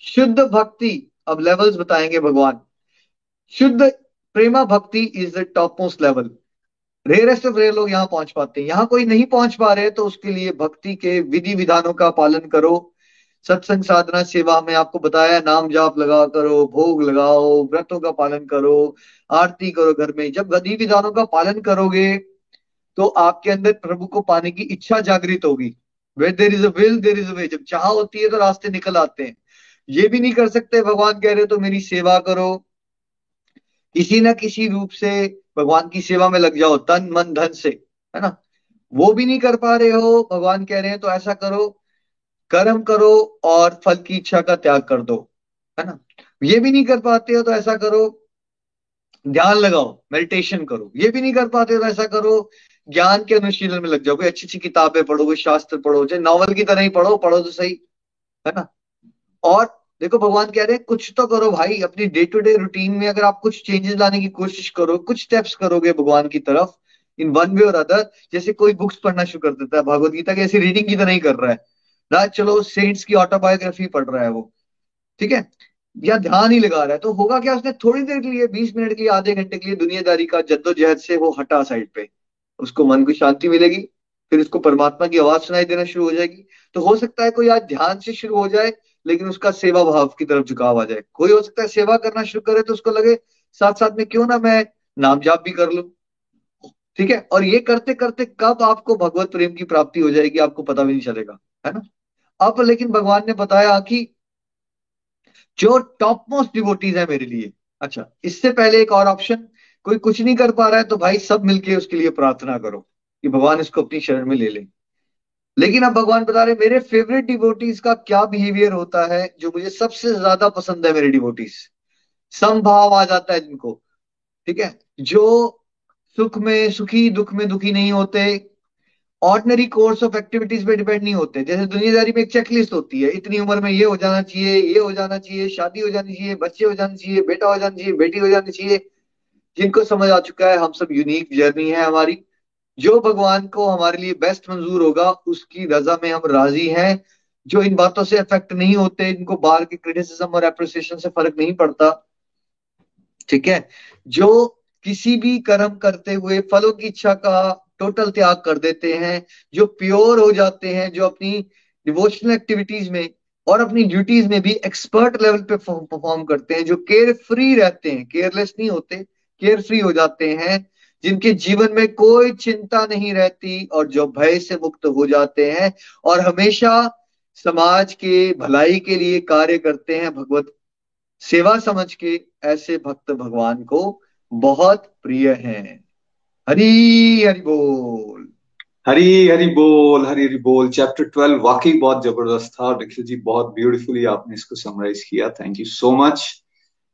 B: शुद्ध भक्ति, अब लेवल्स बताएँगे भगवान। शुद्ध प्रेमा भक्ति is the topmost level rarest of rare लोग यहाँ पहुँच पाते हैं। यहाँ कोई नहीं पहुँच पा रहे तो उसके लिए भक्ति के विधि विधानों का पालन करो। सत्संग साधना सेवा में आपको बताया, नाम जाप लगा करो, भोग लगाओ, व्रतों का पालन करो, आरती करो घर में। जब विधि विधानों का पालन करोगे तो आपके अंदर प्रभु को पाने की इच्छा जागृत होगी। Way there is a will there is a way जब चाह होती है तो रास्ते निकल आते हैं। ये भी नहीं कर सकते, भगवान कह रहे तो मेरी सेवा करो। किसी ना किसी रूप से भगवान की सेवा में लग जाओ, तन, मन, धन से, है ना? वो भी नहीं कर पा रहे हो, भगवान कह रहे हैं तो ऐसा करो, कर्म करो और फल की इच्छा का त्याग कर दो, है ना? ये भी नहीं कर पाते हो तो ऐसा करो, ध्यान लगाओ मेडिटेशन करो। ये भी नहीं कर पाते हो तो ऐसा करो, ज्ञान के अनुशीलन में लग जाओ, कोई अच्छी अच्छी किताबें पढ़ो, कोई शास्त्र पढ़ो, चाहे नॉवल की तरह ही पढ़ो पढ़ो तो सही, है ना? और देखो, भगवान कह रहे हैं, कुछ तो करो भाई, अपनी डे टू डे रूटीन में अगर आप कुछ चेंजेस लाने की कोशिश करो, कुछ स्टेप्स करोगे भगवान की तरफ़ इन वन वे और अदर जैसे कोई बुक्स पढ़ना शुरू कर देता है, भगवत गीता की, ऐसी रीडिंग की तरह ही कर रहा है। ना, चलो सेंट्स की ऑटोबायोग्राफी पढ़ रहा है वो, ठीक है? या ध्यान ही लगा रहा है तो होगा क्या उसने थोड़ी देर के लिए, बीस मिनट के लिए, आधे घंटे के लिए दुनियादारी का जद्दोजहद से वो हटा साइड पे। उसको मन को शांति मिलेगी, फिर उसको परमात्मा की आवाज़ सुनाई देना शुरू हो जाएगी। तो हो सकता है कोई आज ध्यान से शुरू हो जाए लेकिन उसका सेवा भाव की तरफ़ झुकाव आ जाए। कोई हो सकता है सेवा करना शुरू करे तो उसको लगे साथ साथ में क्यों ना मैं नाम जाप भी कर लू? ठीक है? और ये करते करते कब आपको भगवत प्रेम की प्राप्ति हो जाएगी, आपको पता भी नहीं चलेगा, है ना? अब लेकिन भगवान ने बताया कि जो टॉप मोस्ट डिवोटीज है मेरे लिए अच्छा इससे पहले एक और ऑप्शन कोई कुछ नहीं कर पा रहा है तो भाई सब मिलके उसके लिए प्रार्थना करो कि भगवान इसको अपनी शरण में ले ले। लेकिन अब भगवान बता रहे मेरे फेवरेट डिवोटीज का क्या बिहेवियर होता है, जो मुझे सबसे ज़्यादा पसंद है मेरे डिवोटीज समभाव आ जाता है जिनको, ठीक है? जो सुख में, सुखी, दुख में दुखी नहीं होते ऑर्डनरी कोर्स ऑफ़ एक्टिविटीज़ पे डिपेंड नहीं होते। जैसे दुनियादारी में एक चेकलिस्ट होती है, इतनी उम्र में ये हो जाना चाहिए, ये हो जाना चाहिए, शादी हो जानी चाहिए, बच्चे हो जाने चाहिए, बेटा हो जाना चाहिए, बेटी हो जानी चाहिए, जिनको समझ आ चुका है, हम सब यूनिक जर्नी है हमारी। जो भगवान को हमारे लिए बेस्ट मंजूर होगा, उसकी रजा में हम राज़ी हैं। जो इन बातों से इफ़ेक्ट नहीं होते, इनको बाहर के क्रिटिसिज्म और एप्रिसिएशन से फ़र्क नहीं पड़ता, ठीक है? जो किसी भी कर्म करते हुए, फलों की इच्छा का टोटल त्याग कर देते हैं, जो प्योर हो जाते हैं, जो अपनी डिवोशनल एक्टिविटीज़ में और अपनी ड्यूटीज़ में भी एक्सपर्ट लेवल पे परफॉर्म करते हैं, जो केयर फ्री रहते हैं केयरलेस नहीं होते केयर फ्री हो जाते हैं जिनके जीवन में कोई चिंता नहीं रहती और जो भय से मुक्त हो जाते हैं और हमेशा समाज के भलाई के लिए कार्य करते हैं, भगवत सेवा समझ के ऐसे भक्त भगवान को बहुत प्रिय हैं। हरी, हरि बोल।
A: हरी हरी बोल, हरी हरी बोल। चैप्टर ट्वेल्व वाकई बहुत ज़बरदस्त था निखिल जी बहुत ब्यूटीफुली आपने इसको समराइज किया। थैंक यू सो मच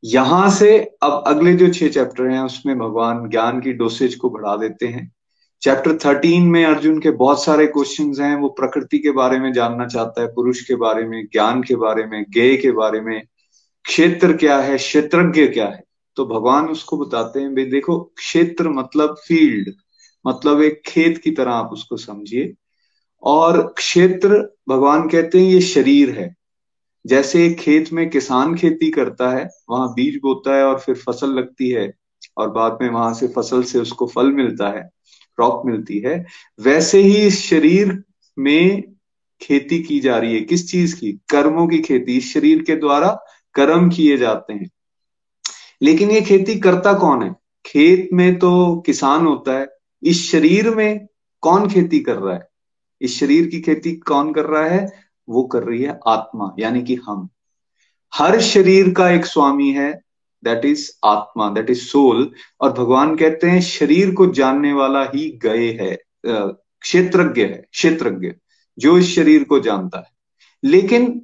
A: यहाँ से अब अगले जो छह चैप्टर हैं, उसमें भगवान ज्ञान की डोसेज को बढ़ा देते हैं। चैप्टर थर्टीन में अर्जुन के बहुत सारे क्वेश्चन हैं, वो प्रकृति के बारे में जानना चाहता है, पुरुष के बारे में, ज्ञान के बारे में गेय के बारे में, क्षेत्र क्या है, क्षेत्रज्ञ क्या है? तो भगवान उसको बताते हैं, भाई देखो, क्षेत्र मतलब फ़ील्ड मतलब एक खेत की तरह आप उसको समझिए। और क्षेत्र, भगवान कहते हैं, ये शरीर है। जैसे एक खेत में किसान खेती करता है, वहाँ बीज बोता है और फिर फ़सल लगती है और बाद में वहाँ से फ़सल से उसको फल मिलता है क्रॉप मिलती है। वैसे ही इस शरीर में खेती की जा रही है। किस चीज़ की? कर्मों की खेती। इस शरीर के द्वारा कर्म किए जाते हैं। लेकिन ये खेती करता कौन है? खेत में तो किसान होता है। इस शरीर में कौन खेती कर रहा है? इस शरीर की खेती कौन कर रहा है? वो कर रही है आत्मा, यानी कि हम। हर शरीर का एक स्वामी है दैट इज़ आत्मा दैट इज़ सोल और भगवान कहते हैं शरीर को जानने वाला ही गए है क्षेत्रज्ञ है, क्षेत्रज्ञ, जो इस शरीर को जानता है। लेकिन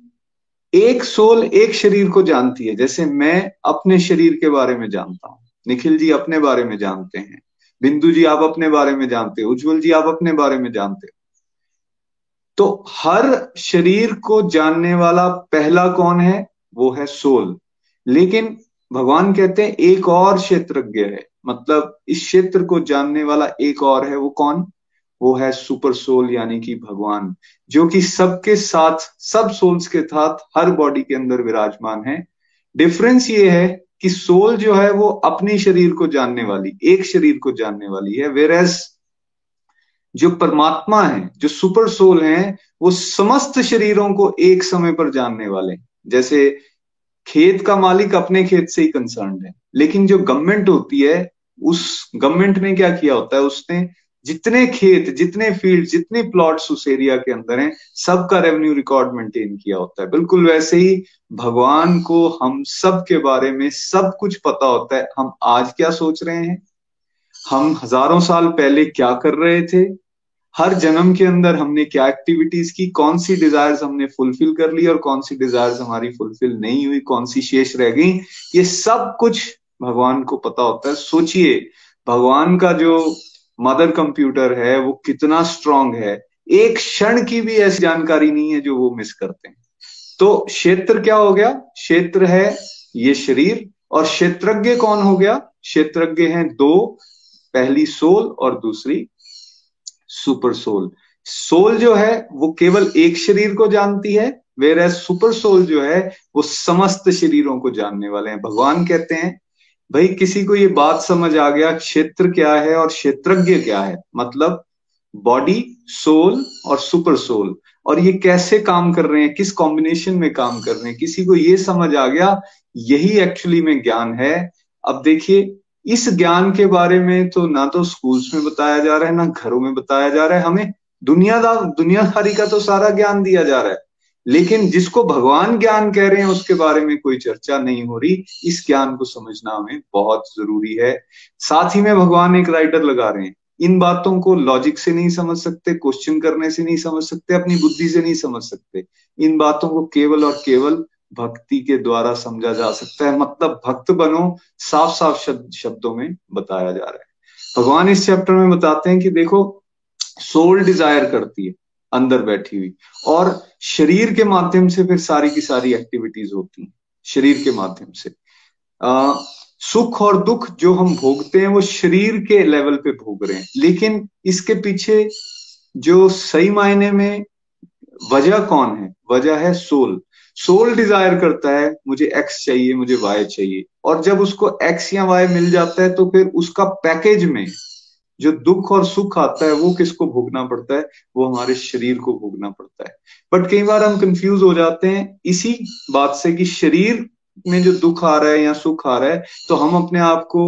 A: एक सोल एक शरीर को जानती है, जैसे मैं अपने शरीर के बारे में जानता हूँ। निखिल जी अपने बारे में जानते हैं, बिंदु जी आप अपने बारे में जानते हो, उज्जवल जी आप अपने बारे में जानते हो। तो हर शरीर को जानने वाला पहला कौन है? वो है सोल। लेकिन भगवान कहते हैं, एक और क्षेत्रज्ञ है। मतलब इस क्षेत्र को जानने वाला एक और है, वो कौन? वो है सुपर सोल, यानी कि भगवान, जो कि सबके साथ, सब सोल्स के साथ, हर बॉडी के अंदर विराजमान है। डिफरेंस ये है कि सोल जो है, वो अपने शरीर को जानने वाली, एक शरीर को जानने वाली है वेर एज जो परमात्मा है, जो सुपर सोल है, वो समस्त शरीरों को एक समय पर जानने वाले जैसे खेत का मालिक अपने खेत से ही कंसर्न है। लेकिन जो गवर्नमेंट होती है, उस गवर्नमेंट ने क्या किया होता है उसने, जितने खेत, जितने फ़ील्ड जितने प्लॉट्स उस एरिया के अंदर हैं, सबका रेवेन्यू रिकॉर्ड मेंटेन किया होता है। बिल्कुल वैसे ही भगवान को हम सब के बारे में सब कुछ पता होता है। हम आज क्या सोच रहे हैं? हम हज़ारों साल पहले क्या कर रहे थे? हर जन्म के अंदर हमने क्या एक्टिविटीज़ की, कौन सी डिजायर्स हमने फुलफिल कर ली और कौन सी डिजायर्स हमारी फुलफिल नहीं हुई, कौन सी शेष रह गई, ये सब कुछ भगवान को पता होता है। सोचिए, भगवान का जो मदर कंप्यूटर है, वो कितना स्ट्रांग है। एक क्षण की भी ऐसी जानकारी नहीं है जो वो मिस करते हैं। तो क्षेत्र क्या हो गया? क्षेत्र है ये शरीर और क्षेत्रज्ञ कौन हो गया? क्षेत्रज्ञ हैं दो, पहली सोल और दूसरी सुपर सोल। सोल जो है, वो केवल एक शरीर को जानती है वेर एज सुपर सोल जो है, वो समस्त शरीरों को जानने वाले हैं। भगवान कहते हैं, भाई, किसी को ये बात समझ आ गया, क्षेत्र क्या है और क्षेत्रज्ञ क्या है? मतलब बॉडी सोल और सुपर सोल और ये कैसे काम कर रहे हैं? किस कॉम्बिनेशन में काम कर रहे हैं? किसी को ये समझ आ गया, यही एक्चुअली में ज्ञान है। अब देखिए इस ज्ञान के बारे में तो ना तो स्कूल्स में बताया जा रहा है, ना घरों में बताया जा रहा है। हमें दुनियादार, दुनियादारी का तो सारा ज्ञान दिया जा रहा है। लेकिन जिसको भगवान ज्ञान कह रहे हैं, उसके बारे में कोई चर्चा नहीं हो रही। इस ज्ञान को समझना हमें बहुत ज़रूरी है। साथ ही में भगवान एक राइटर लगा रहे हैं। इन बातों को लॉजिक से नहीं समझ सकते क्वेश्चन करने से नहीं समझ सकते, अपनी बुद्धि से नहीं समझ सकते। इन बातों को केवल और केवल भक्ति के द्वारा समझा जा सकता है। मतलब भक्त बनो साफ़ साफ़ शब्द, में बताया जा रहा है। भगवान इस चैप्टर में बताते हैं कि देखो सोल डिज़ायर करती है अंदर बैठी हुई। और शरीर के माध्यम से फिर सारी की सारी एक्टिविटीज़ होती हैं शरीर के माध्यम से। आ, सुख और दुख जो हम भोगते हैं वो शरीर के लेवल पे भोग रहे हैं। लेकिन इसके पीछे जो सही मायने में वजह कौन है? वजह है सोल सोल डिज़ायर करता है, मुझे एक्स चाहिए, मुझे वाई चाहिए। और जब उसको एक्स या वाई मिल जाता है तो फिर उसका पैकेज में जो दुख और सुख आता है, वो किसको भोगना पड़ता है? वो हमारे शरीर को भोगना पड़ता है। बट कई बार हम कंफ्यूज हो जाते हैं इसी बात से कि शरीर में जो दुख आ रहा है या सुख आ रहा है तो हम अपने आप को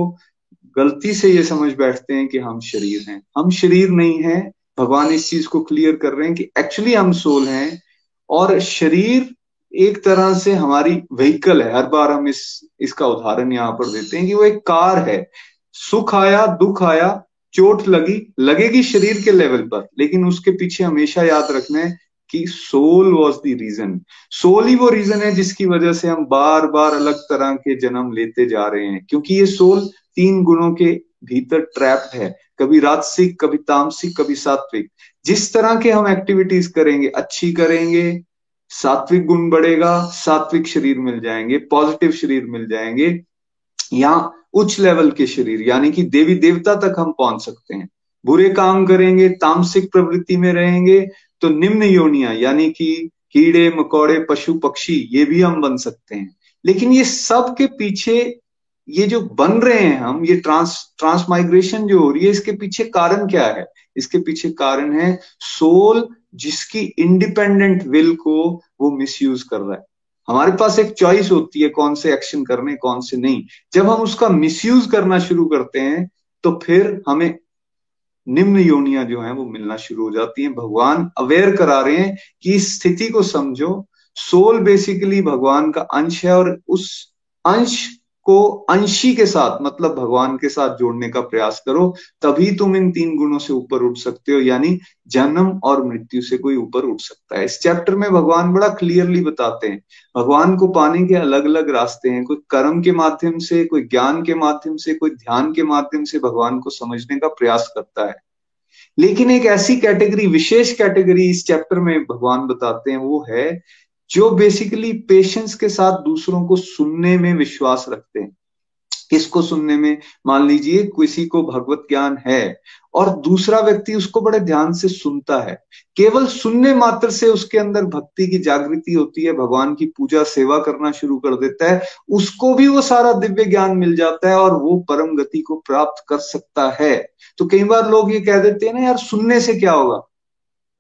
A: गलती से ये समझ बैठते हैं कि हम शरीर हैं। हम शरीर नहीं हैं। भगवान इस चीज़ को क्लियर कर रहे हैं कि एक्चुअली हम सोल हैं और शरीर एक तरह से हमारी व्हीकल है। हर बार हम इस, इसका उदाहरण यहाँ पर देते हैं कि वो एक कार है। सुख आया, दुख आया, चोट लगी, लगेगी शरीर के लेवल पर, लेकिन उसके पीछे हमेशा याद रखना है कि soul was the reason soul ही वो रीजन है जिसकी वजह से हम बार बार अलग तरह के जन्म लेते जा रहे हैं। क्योंकि ये सोल तीन गुणों के भीतर ट्रैप है। कभी राजसिक, कभी तामसिक, कभी सात्विक। जिस तरह के हम एक्टिविटीज़ करेंगे, अच्छी करेंगे सात्विक गुण बढ़ेगा, सात्विक शरीर मिल जाएँगे पॉजिटिव शरीर मिल जाएँगे, या उच्च लेवल के शरीर, यानी कि देवी देवता तक हम पहुँच सकते हैं। बुरे काम करेंगे, तामसिक प्रवृत्ति में रहेंगे तो निम्न योनिया, यानी कि कीड़े, मकोड़े, पशु, पक्षी, ये भी हम बन सकते हैं। लेकिन ये सब के पीछे, ये जो बन रहे हैं हम, ये ट्रांस ट्रांसमाइग्रेशन जो हो रही है, इसके पीछे कारण क्या है? इसके पीछे कारण है, सोल जिसकी इंडिपेंडेंट विल को वो मिसयूज कर रहा है। हमारे पास एक चॉइस होती है कौन से एक्शन करने, कौन से नहीं। जब हम उसका मिसयूज करना शुरू करते हैं तो फिर हमें निम्न योनिया जो है वो मिलना शुरू हो जाती है। भगवान अवेयर करा रहे हैं कि इस स्थिति को समझो। सोल बेसिकली भगवान का अंश है और उस अंश को अंशी के साथ मतलब भगवान के साथ जोड़ने का प्रयास करो, तभी तुम इन तीन गुणों से ऊपर उठ सकते हो, यानी जन्म और मृत्यु से कोई ऊपर उठ सकता है। इस चैप्टर में भगवान बड़ा क्लियरली बताते हैं। भगवान को पाने के अलग अलग रास्ते हैं। कोई कर्म के माध्यम से, कोई ज्ञान के माध्यम से, कोई ध्यान के माध्यम से भगवान को समझने का प्रयास करता है। लेकिन एक ऐसी कैटेगरी विशेष कैटेगरी इस चैप्टर में भगवान बताते हैं, वो है जो बेसिकली पेशेंस के साथ दूसरों को सुनने में विश्वास रखते हैं। किसको सुनने में? मान लीजिए, किसी को भगवत ज्ञान है और दूसरा व्यक्ति उसको बड़े ध्यान से सुनता है। केवल सुनने मात्र से उसके अंदर भक्ति की जागृति होती है, भगवान की पूजा, सेवा करना शुरू कर देता है, उसको भी वो सारा दिव्य ज्ञान मिल जाता है और वो परम गति को प्राप्त कर सकता है। तो कई बार लोग ये कह देते हैं ना, यार, सुनने से क्या होगा?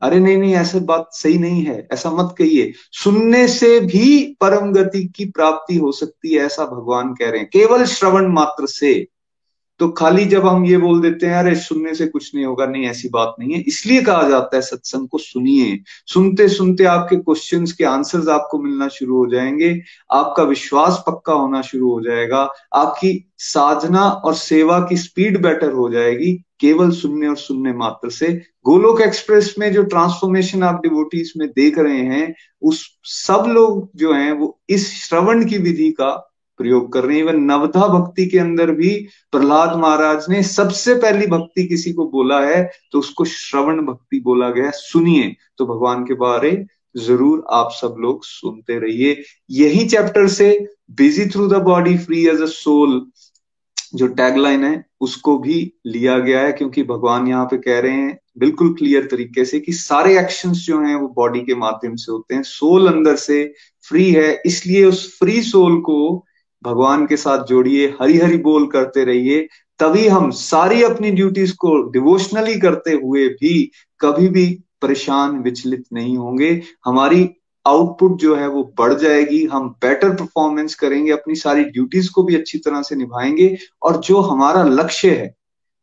A: अरे नहीं नहीं, ऐसे बात सही नहीं है, ऐसा मत कहिए। सुनने से भी परम गति की प्राप्ति हो सकती है, ऐसा भगवान कह रहे हैं। केवल श्रवण मात्र से। तो खाली जब हम ये बोल देते हैं, अरे, सुनने से कुछ नहीं होगा। नहीं, ऐसी बात नहीं है। इसलिए कहा जाता है, सत्संग को सुनिए। सुनते सुनते आपके क्वेश्चंस के आंसर्स आपको मिलना शुरू हो जाएँगे। आपका विश्वास पक्का होना शुरू हो जाएगा। आपकी साधना और सेवा की स्पीड बेटर हो जाएगी, केवल सुनने और सुनने मात्र से। गोलोक एक्सप्रेस में जो ट्रांसफॉर्मेशन आप डिवोटीज में देख रहे हैं, उस सब लोग जो हैं, वो इस श्रवण की विधि का प्रयोग कर रहे हैं। इवन नवधा भक्ति के अंदर भी प्रहलाद महाराज ने सबसे पहली भक्ति किसी को बोला है तो उसको श्रवण भक्ति बोला गया सुनिए तो भगवान के बारे ज़रूर आप सब लोग सुनते रहिए। यही चैप्टर से busy through the body free as a soul जो टैगलाइन है, उसको भी लिया गया है, क्योंकि भगवान यहाँ पे कह रहे हैं बिल्कुल क्लियर तरीके से कि सारे एक्शंस जो हैं, वो बॉडी के माध्यम से होते हैं। सोल अंदर से फ्री है, इसलिए उस फ्री सोल को भगवान के साथ जोड़िए हरी हरी बोल करते रहिए। तभी हम सारी अपनी ड्यूटीज़ को डिवोशनली करते हुए भी कभी भी परेशान, विचलित नहीं होंगे। हमारी आउटपुट जो है वो बढ़ जाएगी। हम बेटर परफॉर्मेंस करेंगे, अपनी सारी ड्यूटीज़ को भी अच्छी तरह से निभाएँगे। और जो हमारा लक्ष्य है,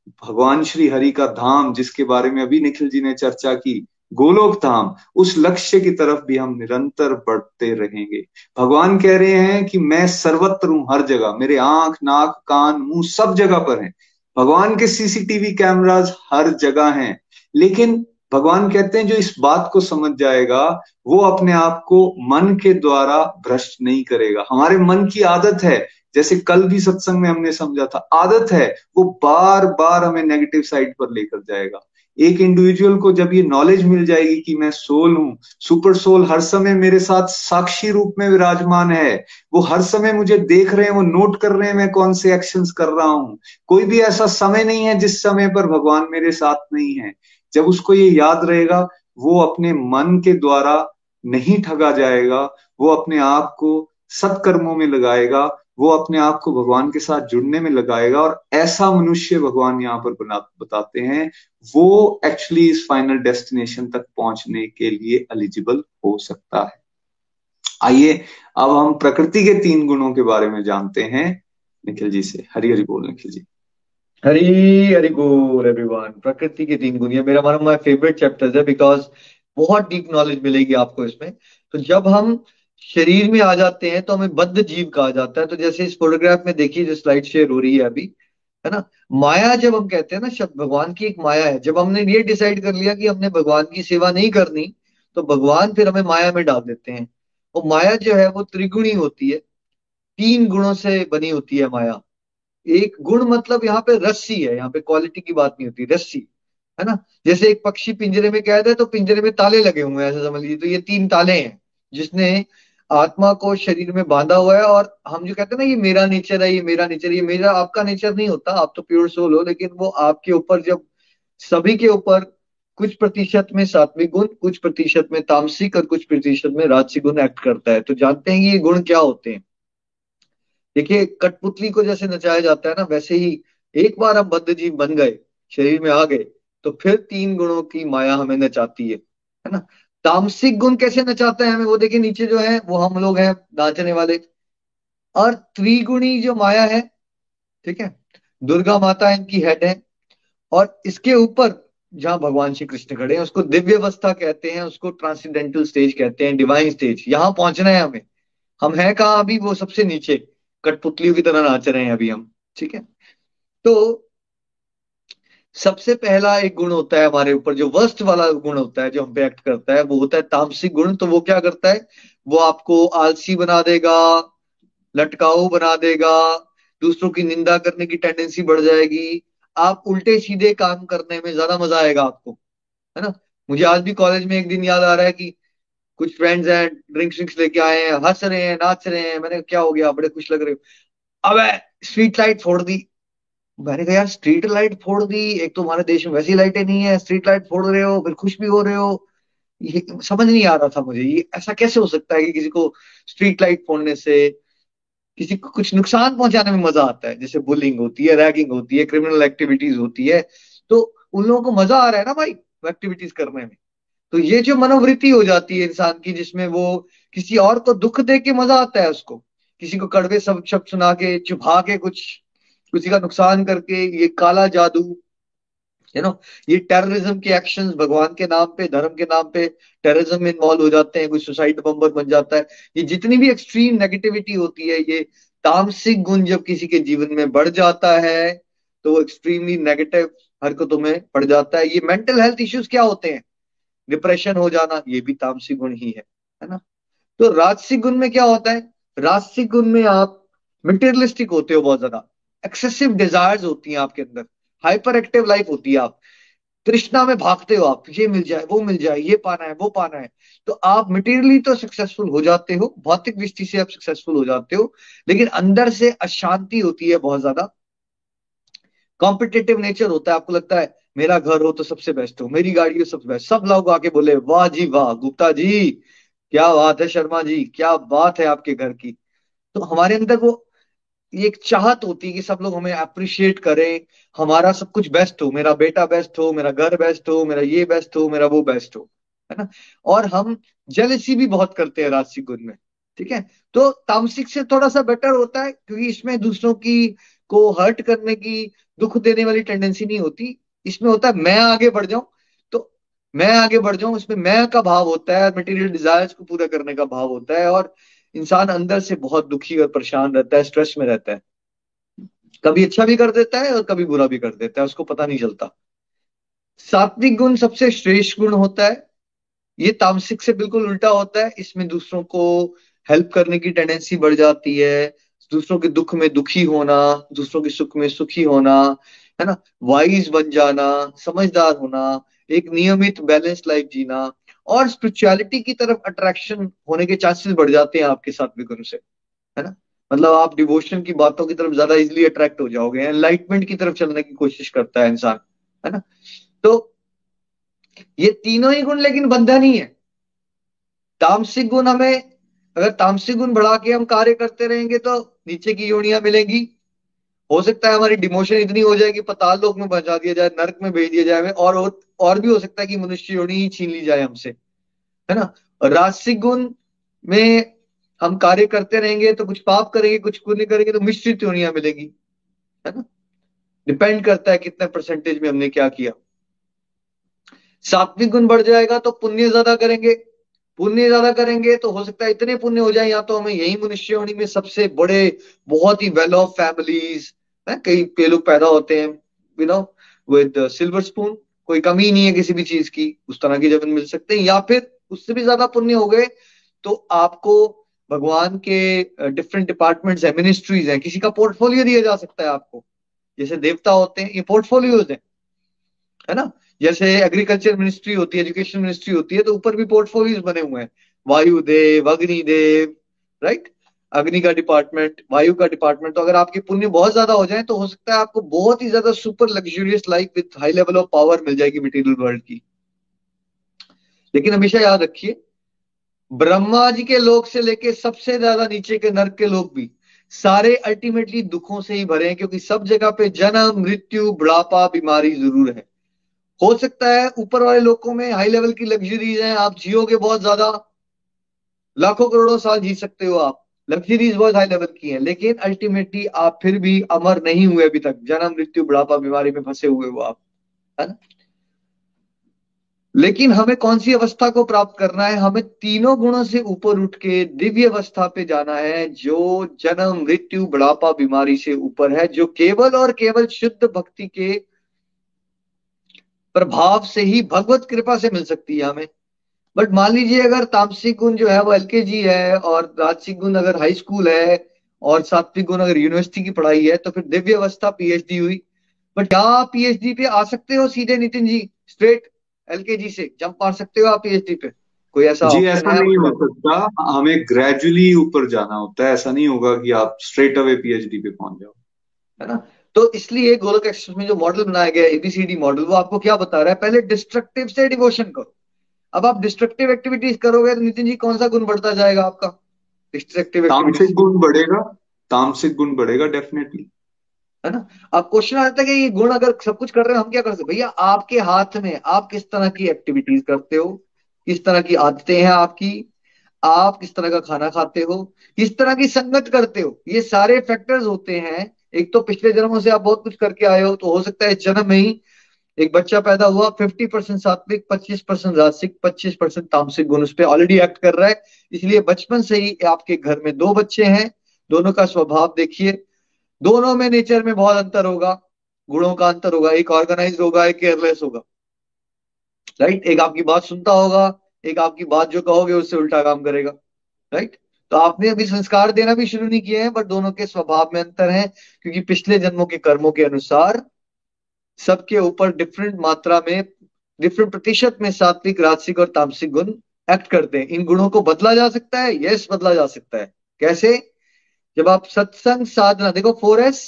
A: भगवान श्री हरि का धाम, जिसके बारे में अभी निखिल जी ने चर्चा की गोलोक धाम उस लक्ष्य की तरफ़ भी हम निरंतर बढ़ते रहेंगे। भगवान कह रहे हैं कि मैं सर्वत्र हूँ, हर जगह। मेरे आँख, नाक, कान, मुँह सब जगह पर हैं। भगवान के सीसीटीवी कैमराज हर जगह हैं। लेकिन भगवान कहते हैं जो इस बात को समझ जाएगा, वो अपने आप को मन के द्वारा भ्रष्ट नहीं करेगा। हमारे मन की आदत है, जैसे कल भी सत्संग में हमने समझा था, आदत है, वो बार बार हमें नेगेटिव साइड पर लेकर जाएगा। एक इंडिविजुअल को जब ये नॉलेज मिल जाएगी कि मैं सोल हूँ सुपर सोल हर समय मेरे साथ साक्षी रूप में विराजमान है, वो हर समय मुझे देख रहे हैं, वो नोट कर रहे हैं मैं कौन से एक्शंस कर रहा हूँ। कोई भी ऐसा समय नहीं है जिस समय पर भगवान मेरे साथ नहीं है। जब उसको ये याद रहेगा, वो अपने मन के द्वारा नहीं ठगा जाएगा, वो अपने आप को सत्कर्मों में लगाएगा वो अपने आप को भगवान के साथ जुड़ने में लगाएगा और ऐसा मनुष्य भगवान यहाँ पर बना, बताते हैं, वो एक्चुअली इस फाइनल डेस्टिनेशन तक पहुँचने के लिए एलिजिबल हो सकता है। आइए, अब हम प्रकृति के तीन गुणों के बारे में जानते हैं। निखिल जी से हरी हरी बोल निखिल जी।
B: हरी हरी बोल एवरीवन प्रकृति के तीन गुण, ये मेरा one of my favourite chapters है बिकॉज़ बहुत डीप नॉलेज मिलेगी आपको इसमें। तो जब हम शरीर में आ जाते हैं तो हमें बद्ध जीव कहा जाता है। तो जैसे इस फोटोग्राफ में देखिए, जो स्लाइड शेयर हो रही है अभी, है ना? माया जब हम कहते हैं ना शब्द भगवान की एक माया है। जब हमने ये डिसाइड कर लिया कि हमने भगवान की सेवा नहीं करनी तो भगवान फिर हमें माया में डाल देते हैं। और माया जो है, वो त्रिगुणी होती है। तीन गुणों से बनी होती है माया। एक गुण मतलब यहाँ पे रस्सी है, यहाँ पे क्वालिटी की बात नहीं होती, रस्सी, है ना? जैसे एक पक्षी पिंजरे में कैद है तो पिंजरे में ताले लगे हुए हैं, ऐसा समझ लीजिए। तो ये तीन ताले हैं, जिसने आत्मा को शरीर में बांधा हुआ है और हम जो कहते हैं ना, ये मेरा नेचर है, ये मेरा नेचर, ये मेरा आपका नेचर नहीं होता। आप तो प्योर सोल हो, लेकिन वो आपके ऊपर जब सभी के ऊपर कुछ प्रतिशत में सात्विक गुण, कुछ प्रतिशत में तामसिक और कुछ प्रतिशत में राजसिक गुण एक्ट करता है। तो जानते हैं ये गुण क्या होते हैं। देखिए, कठपुतली को जैसे नचाया जाता है ना, वैसे ही एक बार हम बद्ध जीव बन गए, शरीर में आ गए तो फिर तीन गुणों की माया हमें नचाती है है ना? तामसिक गुण कैसे नचाते हैं हमें? वो देखिए, नीचे जो है, वो हम लोग हैं, नाचने वाले। और त्रिगुणी जो माया है, ठीक है, दुर्गा माता इनकी हेड है, और इसके ऊपर जहाँ भगवान श्री कृष्ण खड़े हैं, उसको दिव्य अवस्था कहते हैं, उसको ट्रांसीडेंटल स्टेज कहते हैं डिवाइन स्टेज यहाँ पहुँचना है हमें। हम हैं कहा अभी? वो सबसे नीचे, कठपुतलियों की तरह नाच रहे हैं अभी हम, ठीक है? तो सबसे पहला एक गुण होता है हमारे ऊपर, जो वर्स्ट वाला गुण होता है, जो हम पे एक्ट करता है, वो होता है तामसिक गुण। तो वो क्या करता है? वो आपको आलसी बना देगा, लटकाऊ बना देगा, दूसरों की निंदा करने की टेंडेंसी बढ़ जाएगी। आप उल्टे सीधे काम करने में ज़्यादा मज़ा आएगा आपको, है ना? मुझे आज भी कॉलेज में एक दिन याद आ रहा है कि कुछ फ्रेंड्स हैं ड्रिंक्स ड्रिंक्स लेके आए हैं, हंस रहे हैं, नाच रहे हैं। मैंने क्या हो गया? बड़े खुश लग रहे हो? अब स्ट्रीट लाइट फोड़ दी। मैंने कहा, यार स्ट्रीट लाइट फोड़ दी, एक तो हमारे देश में वैसी लाइटें नहीं है स्ट्रीट लाइट फोड़ रहे हो, फिर खुश भी हो रहे हो। ये समझ नहीं आ रहा था मुझे, ये ऐसा कैसे हो सकता है कि किसी को स्ट्रीट लाइट फोड़ने से किसी को कुछ नुकसान पहुँचाने में मज़ा आता है? जैसे बुलिंग होती है रैगिंग होती है क्रिमिनल एक्टिविटीज़ होती है तो उन लोगों को मज़ा आ रहा है ना भाई एक्टिविटीज़ करने में। तो ये जो मनोवृत्ति हो जाती है इंसान की, जिसमें वो किसी और को दुख दे के मज़ा आता है उसको, किसी को कड़वे सब शब्द सुना के, चुभा के कुछ किसी का नुकसान करके, ये काला जादू यू नो ये टेररिज्म के एक्शन भगवान के नाम पे, धर्म के नाम पे टेररिज्म में इन्वॉल्व हो जाते हैं, कोई सुसाइड बम्बर बन जाता है। ये जितनी भी एक्सट्रीम नेगेटिविटी होती है, ये तामसिक गुण जब किसी के जीवन में बढ़ जाता है तो वो एक्सट्रीमली नेगेटिव हरकतों में पड़ जाता है। ये मेंटल हेल्थ इश्यूज़ क्या होते हैं? डिप्रेशन हो जाना, ये भी तामसिक गुण ही है है ना? तो राजसिक गुण में क्या होता है? राजसिक गुण में आप मटेरियलिस्टिक होते हो बहुत ज़्यादा। एक्सेसिव डिजायर्स होती हैं आपके अंदर। हाइपर एक्टिव लाइफ होती है आप। तृष्णा में भागते हो आप। ये मिल जाए, वो मिल जाए, ये पाना है, वो पाना है। तो आप मटेरियली तो सक्सेसफुल हो जाते हो, भौतिक दृष्टि से आप सक्सेसफुल हो जाते हो, लेकिन अंदर से अशांति होती है बहुत ज़्यादा। कॉम्पिटेटिव नेचर होता है, आपको लगता है, मेरा घर हो तो सबसे बेस्ट हो, मेरी गाड़ी हो सबसे बेस्ट सब लोग आके बोले, वाह जी वाह, गुप्ता जी, क्या बात है शर्मा जी, क्या बात है आपके घर की। तो हमारे अंदर वो ये एक चाहत होती है कि सब लोग हमें अप्रिशिएट करें। हमारा सब कुछ बेस्ट हो, मेरा बेटा बेस्ट हो, मेरा घर बेस्ट हो, मेरा ये बेस्ट हो, मेरा वो बेस्ट हो, है ना? और हम जेलसी भी बहुत करते हैं राजसिक गुण में, ठीक है? तो तामसिक से थोड़ा सा बेटर होता है, क्योंकि इसमें दूसरों की को हर्ट करने की, दुख देने वाली टेंडेंसी नहीं होती। इसमें होता है, मैं आगे बढ़ जाऊँ तो मैं आगे बढ़ जाऊँ इसमें मैं का भाव होता है मटेरियल डिजायर्स को पूरा करने का भाव होता है, और इंसान अंदर से बहुत दुखी और परेशान रहता है स्ट्रेस में रहता है। कभी अच्छा भी कर देता है और कभी बुरा भी कर देता है, उसको पता नहीं चलता। सात्विक गुण सबसे श्रेष्ठ गुण होता है। ये तामसिक से बिल्कुल उल्टा होता है, इसमें दूसरों को हेल्प करने की टेंडेंसी बढ़ जाती है। दूसरों के दुख में दुखी होना, दूसरों के सुख में सुखी होना, है ना? वाइज बन जाना, समझदार होना, एक नियमित बैलेंस लाइफ जीना और स्पिरिचुअलिटी की तरफ़ अट्रैक्शन होने के चांसेस बढ़ जाते हैं आपके साथ गुरु से, है ना? मतलब आप डिवोशन की बातों की तरफ़ ज़्यादा इजिली अट्रैक्ट हो जाओगे एनलाइटमेंट की तरफ़ चलने की कोशिश करता है इंसान, है ना? तो ये तीनों ही गुण लेकिन बंधा नहीं है। तामसिक गुण हमें, अगर तामसिक गुण बढ़ा के हम कार्य करते रहेंगे तो नीचे की योनिया मिलेंगी हो सकता है हमारी डिमोशन इतनी हो जाए कि पताल लोक में पहुँचा दिया जाए, नर्क में भेज दिया जाए और और भी हो सकता है कि मनुष्य योनि छीन ली जाए हमसे, है ना? राजसिक गुण में हम कार्य करते रहेंगे तो कुछ पाप करेंगे, कुछ पुण्य करेंगे तो मिश्रित योनियाँ मिलेगी, है ना? डिपेंड करता है कितने परसेंटेज में हमने क्या किया। सात्विक गुण बढ़ जाएगा तो पुण्य ज़्यादा करेंगे, पुण्य ज़्यादा करेंगे तो हो सकता है इतने पुण्य हो जाए, या तो हमें यही मनुष्य होनी में सबसे बड़े, बहुत ही वेल ऑफ़ फैमिलीज़ कई कई लोग पैदा होते हैं you know with silver spoon कोई कमी नहीं है किसी भी चीज़ की, उस तरह की जब मिल सकते हैं, या फिर उससे भी ज़्यादा पुण्य हो गए तो आपको भगवान के डिफरेंट डिपार्टमेंट्स है मिनिस्ट्रीज है, किसी का पोर्टफोलियो दिया जा सकता है आपको। जैसे देवता होते हैं, ये पोर्टफोलियोज है है ना? जैसे एग्रीकल्चर मिनिस्ट्री होती है एजुकेशन मिनिस्ट्री होती है तो ऊपर भी पोर्टफोलियोज बने हुए हैं। वायुदेव, अग्निदेव राइट अग्नि का डिपार्टमेंट वायु का डिपार्टमेंट तो अगर आपके पुण्य बहुत ज़्यादा हो जाए तो हो सकता है आपको बहुत ही ज़्यादा super luxurious life with high level of power मिल जाएगी मटेरियल वर्ल्ड की। लेकिन हमेशा याद रखिए, ब्रह्मा जी के लोग से लेके सबसे ज़्यादा नीचे के नर्क के लोग भी सारे अल्टीमेटली दुखों से ही भरे हैं, क्योंकि सब जगह पे जन्म, मृत्यु, बुढ़ापा, बीमारी ज़रूर है। हो सकता है ऊपर वाले लोगों में हाई लेवल की लग्जरीज हैं, आप जियोगे बहुत ज़्यादा, लाखों करोड़ों साल जी सकते हो आप। लग्जरीज बहुत हाई लेवल की हैं, लेकिन अल्टीमेटली आप फिर भी अमर नहीं हुए अभी तक। जन्म, मृत्यु, बुढ़ापा, बीमारी में फंसे हुए हो आप, है ना? लेकिन हमें कौन सी अवस्था को प्राप्त करना है? हमें तीनों गुणों से ऊपर उठ के दिव्य अवस्था पे जाना है, जो जन्म, मृत्यु, बुढ़ापा, बीमारी से ऊपर है, जो केवल और केवल शुद्ध भक्ति के प्रभाव से ही भगवत कृपा से मिल सकती है हमें। बट मान लीजिए अगर तामसिक गुण जो है वो एल है और राजसिक गुण अगर हाई स्कूल है और सात्विक गुण अगर यूनिवर्सिटी की पढ़ाई है तो फिर दिव्य अवस्था पीएचडी हुई। बट क्या आप पीएचडी पे आ सकते हो सीधे नितिन जी? स्ट्रेट एलकेजी से जंप मार सकते हो आप पीएचडी पे। कोई ऐसा
A: जी ऐसा नहीं हो सकता। हमें ग्रेजुअली ऊपर जाना होता है। ऐसा नहीं होगा कि आप स्ट्रेट अवे पीएचडी पे पहुँच जाओ।
B: है ना? तो इसलिए गोलक एक्सप्रेस में जो मॉडल बनाया गया एबीसीडी मॉडल वो आपको क्या बता रहा है? पहले डिस्ट्रक्टिव से डिवोशन करो। अब आप डिस्ट्रक्टिव एक्टिविटीज़ करोगे तो नितिन जी कौन सा गुण बढ़ता जाएगा आपका?
A: डिस्ट्रक्टिव तामसिक गुण बढ़ेगा तामसिक गुण बढ़ेगा डेफिनेटली
B: है ना? अब क्वेश्चन आता है कि ये गुण अगर सब कुछ कर रहे हैं हम क्या कर सकते भैया आपके हाथ में आप किस तरह की एक्टिविटीज़ करते हो? किस तरह की आदतें हैं आपकी? आप किस तरह का खाना खाते हो? किस तरह की संगत करते हो? ये सारे फैक्टर्स होते हैं। एक तो पिछले जन्मों से आप बहुत कुछ करके आए हो तो हो सकता है जन्म में ही एक बच्चा पैदा हुआ फिफ्टी परसेंट सात्विक, पच्चीस परसेंट रासिक पच्चीस परसेंट तामसिक गुण, उस पर ऑलरेडी एक्ट कर रहा है। इसलिए बचपन से ही आपके घर में दो बच्चे हैं, दोनों का स्वभाव देखिए। दोनों में नेचर में बहुत अंतर होगा, गुणों का अंतर होगा, एक ऑर्गेनाइज होगा, एक केयरलेस होगा। राइट एक आपकी बात सुनता होगा, एक आपकी बात जो कहोगे उससे उल्टा काम करेगा। राइट तो आपने अभी संस्कार देना भी शुरू नहीं किए हैं बट दोनों के स्वभाव में अंतर है, क्योंकि पिछले जन्मों के कर्मों के अनुसार सबके ऊपर डिफरेंट मात्रा में डिफरेंट प्रतिशत में सात्विक, राजसिक और तामसिक गुण एक्ट करते हैं। इन गुणों को बदला जा सकता है यस बदला जा सकता है। कैसे? जब आप सत्संग साधना, देखो फोर एस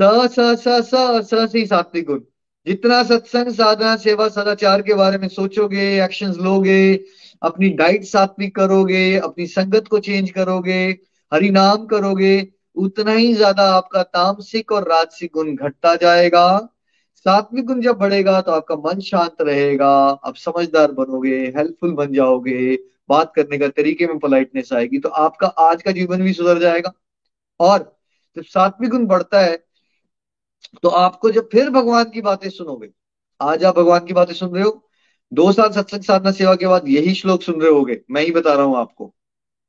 B: स स स स स सात्विक गुण। जितना सत्संग, साधना, सेवा, सदाचार के बारे में सोचोगे एक्शंस लोगे, अपनी डाइट सात्विक करोगे, अपनी संगत को चेंज करोगे, हरि नाम करोगे, उतना ही ज़्यादा आपका तामसिक और राजसिक गुण घटता जाएगा। सात्विक गुण जब बढ़ेगा तो आपका मन शांत रहेगा, आप समझदार बनोगे हेल्पफुल बन जाओगे, बात करने का तरीके में पोलाइटनेस आएगी तो आपका आज का जीवन भी सुधर जाएगा। और जब सात्विक गुण बढ़ता है तो आपको जब फिर भगवान की बातें सुनोगे, आज आप भगवान की बातें सुन रहे हो, दो साल सत्संग साधना सेवा के बाद यही श्लोक सुन रहे होगे, मैं ही बता रहा हूँ आपको।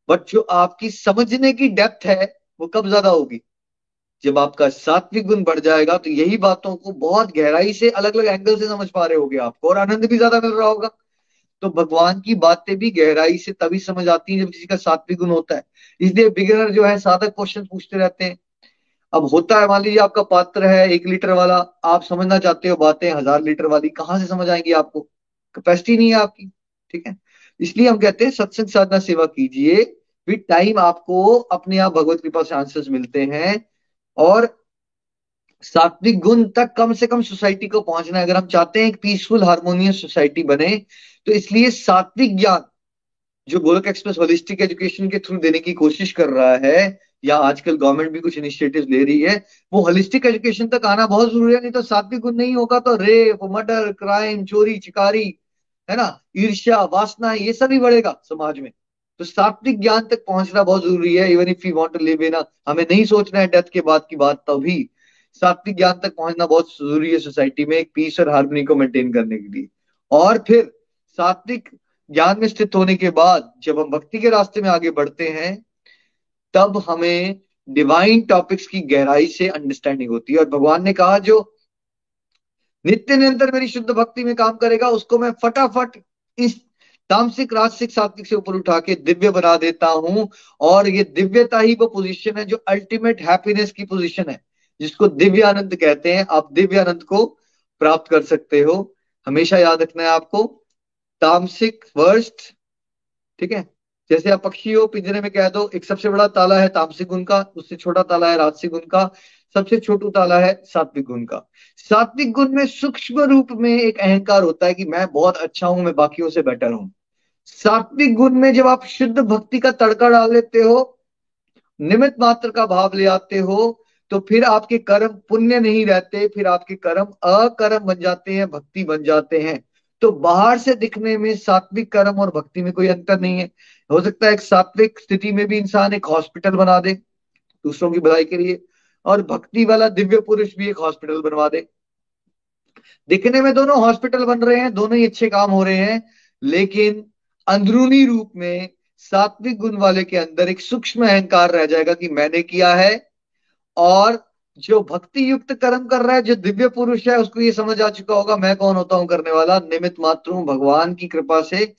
B: बट जो आपकी समझने की डेप्थ है, वो कब ज़्यादा होगी? जब आपका सात्विक गुण बढ़ जाएगा तो यही बातों को बहुत गहराई से अलग अलग एंगल से समझ पा रहे होगे आपको, और आनंद भी ज़्यादा मिल रहा होगा। तो भगवान की बातें भी गहराई से तभी समझ आती है जब किसी का सात्विक गुण होता है। इसलिए बिगिनर जो है, साधक क्वेश्चन पूछते रहते हैं। अब होता है, मान लीजिए आपका पात्र है, एक लीटर वाला, आप समझना चाहते हो बातें, हज़ार लीटर वाली, कहाँ से समझ आएँगी आपको? कैपेसिटी नहीं है आपकी, ठीक है? इसलिए हम कहते हैं, सत्संग साधना सेवा कीजिए। विद टाइम आपको अपने आप भगवत कृपा से आंसर्स मिलते हैं। और सात्विक गुण तक कम से कम सोसाइटी को पहुँचना है। अगर हम चाहते हैं एक पीसफुल हार्मोनियस सोसाइटी बने तो इसलिए सात्विक ज्ञान, जो गोलक एक्सप्रेस होलिस्टिक एजुकेशन के थ्रू देने की कोशिश कर रहा है, या आजकल गवर्नमेंट भी कुछ इनिशिएटिव ले रही है, वो होलिस्टिक एजुकेशन तक आना बहुत ज़रूरी है, नहीं तो सात्विक गुण नहीं होगा तो रेप मर्डर क्राइम चोरी, चिकारी, है ना? ईर्ष्या, वासना, ये सभी बढ़ेगा समाज में। तो सात्विक ज्ञान तक पहुँचना बहुत ज़रूरी है। Even if you want to live in हमें नहीं सोचना है डेथ के बाद की बात, तभी सात्विक ज्ञान तक पहुँचना बहुत ज़रूरी है सोसाइटी में, एक पीस और हार्मनी को मेंटेन करने के लिए। और फिर सात्विक ज्ञान में स्थित होने के बाद, जब हम भक्ति के रास्ते में आगे बढ़ते हैं, तब हमें डिवाइन टॉपिक्स की गहराई से अंडरस्टैंडिंग होती है। और भगवान ने कहा, जो नित्य निरंतर मेरी शुद्ध भक्ति में काम करेगा, उसको मैं फटाफट इस तामसिक, राजसिक, सात्विक से ऊपर उठा के दिव्य बना देता हूँ। और ये दिव्यता ही वो पोजीशन है जो अल्टीमेट हैप्पीनेस की पोजीशन है, जिसको दिव्य आनंद कहते हैं। आप दिव्य आनंद को प्राप्त कर सकते हो। हमेशा याद रखना है आपको, तामसिक वर्स्ट ठीक है? जैसे आप पक्षी हो, पिंजरे में कह दो, एक सबसे बड़ा ताला है तामसिक गुण का उससे छोटा ताला है राजसिक गुण का सबसे छोटू ताला है सात्विक गुण का। सात्विक गुण में सूक्ष्म रूप में एक अहंकार होता है कि मैं बहुत अच्छा हूँ, मैं बाकियों से बेटर हूँ। सात्विक गुण में जब आप शुद्ध भक्ति का तड़का डाल लेते हो निमित मात्र का भाव ले आते हो तो फिर आपके कर्म पुण्य नहीं रहते, फिर आपके कर्म अकर्म बन जाते हैं, भक्ति बन जाते हैं। तो बाहर से दिखने में सात्विक कर्म और भक्ति में कोई अंतर नहीं है। हो सकता है एक सात्विक स्थिति में भी इंसान एक हॉस्पिटल बना दे, दूसरों की भलाई के लिए। और भक्ति वाला दिव्य पुरुष भी एक हॉस्पिटल बनवा दे। दिखने में दोनों हॉस्पिटल बन रहे हैं, दोनों ही अच्छे काम हो रहे हैं, लेकिन अंदरूनी रूप में सात्विक गुण वाले के अंदर एक सूक्ष्म अहंकार रह जाएगा कि मैंने किया है, और जो भक्ति युक्त कर्म कर रहा है, जो दिव्य पुरुष है, उसको ये समझ आ चुका होगा, मैं कौन होता हूँ करने वाला? निमित मात्र हूँ, भगवान की कृपा से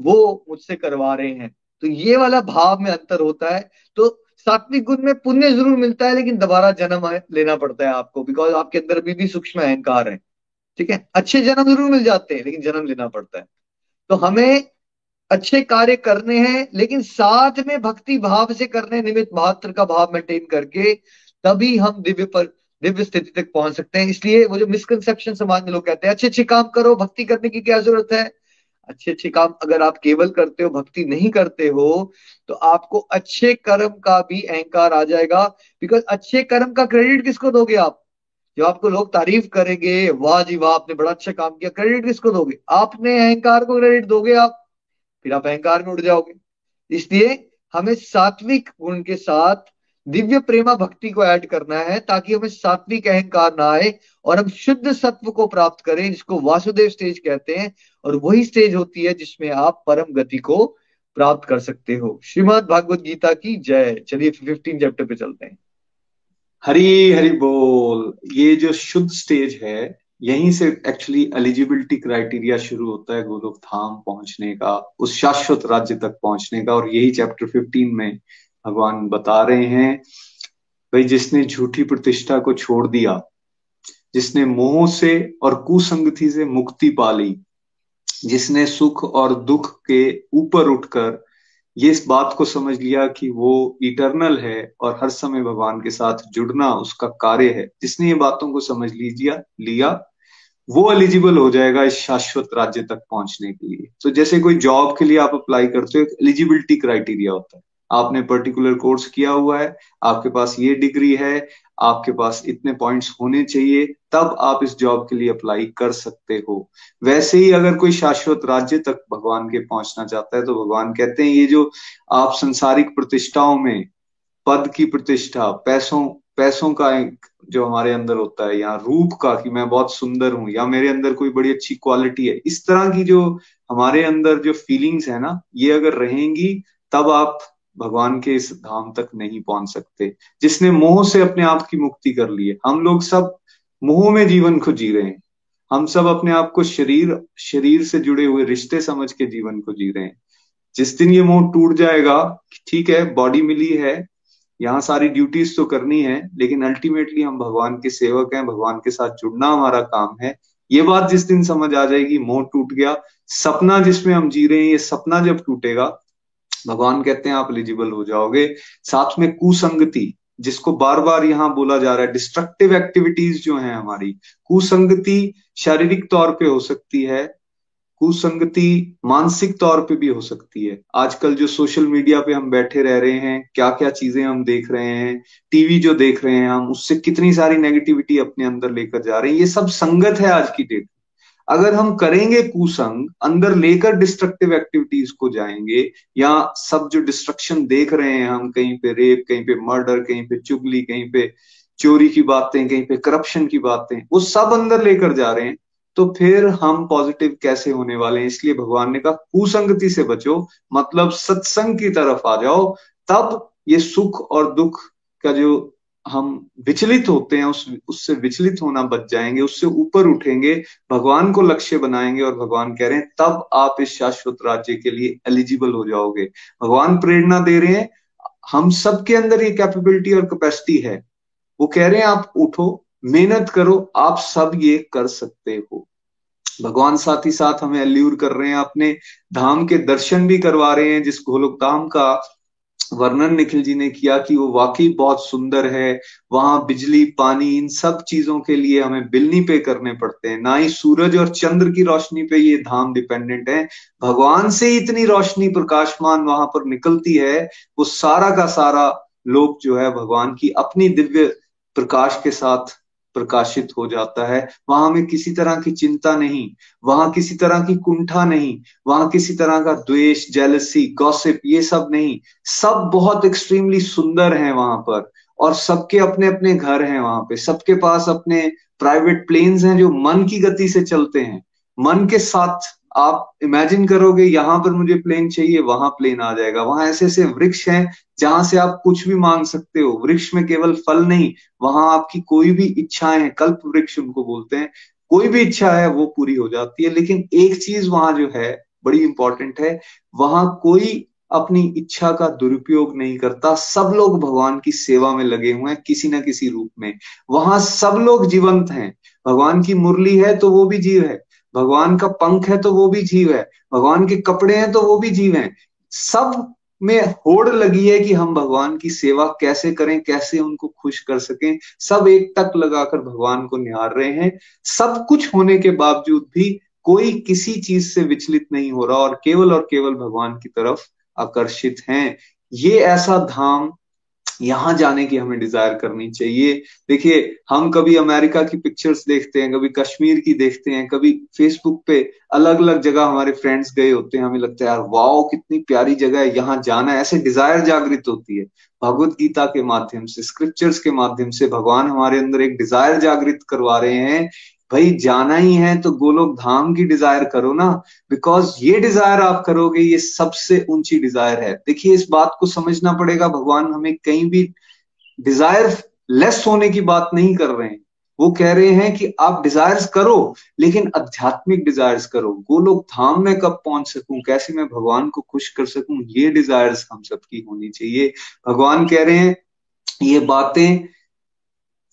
B: वो मुझसे करवा रहे हैं। तो ये वाला भाव में अंतर होता है। तो सात्विक गुण में पुण्य ज़रूर मिलता है, लेकिन दोबारा जन्म लेना पड़ता है आपको बिकॉज़ आपके अंदर अभी भी सूक्ष्म अहंकार है। ठीक है? अच्छे जन्म ज़रूर मिल जाते हैं, लेकिन जन्म लेना पड़ता है। तो हमें अच्छे कार्य करने हैं, लेकिन साथ में भक्ति भाव से करने निमित्त मात्र का भाव मेंटेन करके, तभी हम दिव्य पर, दिव्य स्थिति तक पहुँच सकते हैं। इसलिए वो जो मिसकंसेप्शन समाज में लोग कहते हैं अच्छे अच्छे काम करो, भक्ति करने की क्या ज़रूरत है? अच्छे अच्छे काम अगर आप केवल करते हो, भक्ति नहीं करते हो तो आपको अच्छे कर्म का भी अहंकार आ जाएगा। बिकॉज़ अच्छे कर्म का क्रेडिट किसको दोगे आप? जो आपको लोग तारीफ़ करेंगे, वाह जी वाह, आपने बड़ा अच्छा काम किया। क्रेडिट किसको दोगे? आपने अहंकार को क्रेडिट दोगे आप। फिर आप अहंकार में उड़ जाओगे। इसलिए हमें सात्विक गुण के साथ दिव्य प्रेमा भक्ति को ऐड करना है, ताकि हमें सात्विक अहंकार ना आए और हम शुद्ध सत्व को प्राप्त करें, जिसको वासुदेव स्टेज कहते हैं, और वही स्टेज होती है जिसमें आप परम गति को प्राप्त कर सकते हो। श्रीमद भागवत गीता की जय। चलिए फिफ्टीन चैप्टर पे चलते हैं।
A: हरी हरी बोल। ये जो शुद्ध स्टेज है, यहीं से एक्चुअली एलिजिबिलिटी क्राइटेरिया शुरू होता है गोलोक धाम पहुँचने का, उस शाश्वत राज्य तक पहुँचने का, और यही चैप्टर 15 में भगवान बता रहे हैं, भाई जिसने झूठी प्रतिष्ठा को छोड़ दिया, जिसने मोह से और कुसंगति से मुक्ति पा ली, जिसने सुख और दुख के ऊपर उठकर ये इस बात को समझ लिया कि वो इटरनल है और हर समय भगवान के साथ जुड़ना उसका कार्य है। जिसने ये बातों को समझ लीजिए लिया, वो एलिजिबल हो जाएगा इस शाश्वत राज्य तक पहुँचने के लिए। तो जैसे कोई जॉब के लिए आप अप्लाई करते हो एलिजिबिलिटी क्राइटेरिया होता है। आपने पर्टिकुलर कोर्स किया हुआ है, आपके पास ये डिग्री है, आपके पास इतने पॉइंट्स होने चाहिए, तब आप इस जॉब के लिए अप्लाई कर सकते हो। वैसे ही अगर कोई शाश्वत राज्य तक भगवान के पहुँचना चाहता है तो भगवान कहते हैं, ये जो आप संसारिक प्रतिष्ठाओं में, पद की प्रतिष्ठा, पैसों पैसों का एक जो हमारे अंदर होता है, या रूप का कि मैं बहुत सुंदर हूँ, या मेरे अंदर कोई बड़ी अच्छी क्वालिटी है, इस तरह की जो हमारे अंदर जो फीलिंग्स है ना, ये अगर रहेंगी, तब आप भगवान के इस धाम तक नहीं पहुँच सकते। जिसने मोह से अपने आप की मुक्ति कर ली है। हम लोग सब मोह में जीवन को जी रहे हैं। हम सब अपने आप को शरीर शरीर से जुड़े हुए रिश्ते समझ के जीवन को जी रहे हैं। जिस दिन ये मोह टूट जाएगा, ठीक है बॉडी मिली है, यहाँ सारी ड्यूटीज़ तो करनी है, लेकिन अल्टीमेटली हम भगवान के सेवक हैं, भगवान के साथ जुड़ना हमारा काम है। ये बात जिस दिन समझ आ जाएगी, मोह टूट गया, सपना जिसमें हम जी रहे हैं, ये सपना जब टूटेगा भगवान कहते हैं, आप एलिजिबल हो जाओगे। साथ में कुसंगति, जिसको बार बार यहाँ बोला जा रहा है डिस्ट्रक्टिव एक्टिविटीज़ जो है हमारी, कुसंगति शारीरिक तौर पे हो सकती है, कुसंगति मानसिक तौर पे भी हो सकती है। आजकल जो सोशल मीडिया पे हम बैठे रह रहे हैं क्या क्या चीज़ें हम देख रहे हैं टीवी जो देख रहे हैं हम, उससे कितनी सारी नेगेटिविटी अपने अंदर लेकर जा रहे हैं, ये सब संगत है आज की डेट अगर हम करेंगे कुसंग, अंदर लेकर डिस्ट्रक्टिव एक्टिविटीज़ को जाएँगे, या सब जो डिस्ट्रक्शन देख रहे हैं हम, कहीं पे रेप कहीं पे मर्डर कहीं पे चुगली, कहीं पे चोरी की बातें, कहीं पे करप्शन की बातें, वो सब अंदर लेकर जा रहे हैं तो फिर हम पॉजिटिव कैसे होने वाले हैं? इसलिए भगवान ने कहा, कुसंगति से बचो मतलब सत्संग की तरफ़ आ जाओ, तब ये सुख और दुख का जो हम विचलित होते हैं, उस, उससे विचलित होना बच जाएँगे, उससे ऊपर उठेंगे, भगवान को लक्ष्य बनाएँगे और भगवान कह रहे हैं, तब आप इस शाश्वत राज्य के लिए एलिजिबल हो जाओगे। भगवान प्रेरणा दे रहे हैं, हम सबके अंदर ये कैपेबिलिटी और कैपेसिटी है। वो कह रहे हैं, आप उठो, मेहनत करो, आप सब ये कर सकते हो। भगवान साथ ही साथ हमें अल्यूर कर रहे हैं, अपने धाम के दर्शन भी करवा रहे हैं, जिस गोलोक धाम का वर्णन निखिल जी ने किया कि वो वाकई बहुत सुंदर है। वहाँ बिजली, पानी, इन सब चीज़ों के लिए हमें बिल नहीं पे करने पड़ते हैं। ना ही सूरज और चंद्र की रोशनी पे ये धाम डिपेंडेंट है। भगवान से इतनी रोशनी प्रकाशमान वहाँ पर निकलती है। वो सारा का सारा लोग जो है भगवान की अपनी दिव्य प्रकाश के साथ प्रकाशित हो जाता है। वहाँ में किसी तरह की चिंता नहीं, वहाँ किसी तरह की कुंठा नहीं, वहाँ किसी तरह का द्वेष जेलसी गॉसिप ये सब नहीं। सब बहुत एक्सट्रीमली सुंदर है वहाँ पर और सबके अपने अपने घर हैं वहाँ पे। सबके पास अपने प्राइवेट प्लेन्स हैं जो मन की गति से चलते हैं। मन के साथ आप इमेजिन करोगे, यहाँ पर मुझे प्लेन चाहिए, वहाँ प्लेन आ जाएगा। वहाँ ऐसे ऐसे वृक्ष हैं, जहाँ से आप कुछ भी मांग सकते हो। वृक्ष में केवल फल नहीं, वहाँ आपकी कोई भी इच्छाएँ हैं, कल्प वृक्ष उनको बोलते हैं। कोई भी इच्छा है, वो पूरी हो जाती है। लेकिन एक चीज़ वहाँ जो है, बड़ी इंपॉर्टेंट है, वहाँ कोई अपनी इच्छा का दुरुपयोग नहीं करता। सब लोग भगवान की सेवा में लगे हुए हैं, किसी ना किसी रूप में। वहाँ सब लोग जीवंत हैं। भगवान की मुरली है तो वो भी जीव है। भगवान का पंख है तो वो भी जीव है, भगवान के कपड़े हैं तो वो भी जीव है। सब में होड़ लगी है कि हम भगवान की सेवा कैसे करें, कैसे उनको खुश कर सकें। सब एक तक लगाकर भगवान को निहार रहे हैं। सब कुछ होने के बावजूद भी कोई किसी चीज़ से विचलित नहीं हो रहा और केवल और केवल भगवान की तरफ़ आकर्षित हैं। ये ऐसा धाम यहाँ जाने की हमें डिज़ायर करनी चाहिए। देखिए, हम कभी अमेरिका की पिक्चर्स देखते हैं, कभी कश्मीर की देखते हैं, कभी फेसबुक पे अलग अलग जगह हमारे फ्रेंड्स गए होते हैं, हमें लगता है, यार वाओ कितनी प्यारी जगह है, यहाँ जाना है। ऐसे डिज़ायर जागृत होती है। भगवत गीता के माध्यम से स्क्रिप्चर्स के माध्यम से भगवान हमारे अंदर एक डिज़ायर जागृत करवा रहे हैं भाई, जाना ही है तो गोलोक धाम की डिज़ायर करो ना बिकॉज़ ये डिज़ायर आप करोगे, ये सबसे ऊँची डिज़ायर है। देखिए, इस बात को समझना पड़ेगा, भगवान हमें कहीं भी डिज़ायर लेस होने की बात नहीं कर रहे हैं। वो कह रहे हैं कि आप डिजायर्स करो, लेकिन आध्यात्मिक डिजायर्स करो। गोलोक धाम में कब पहुँच सकूँ? कैसे मैं भगवान को खुश कर सकूँ? ये डिजायर्स हम सबकी होनी चाहिए। भगवान कह रहे हैं, ये बातें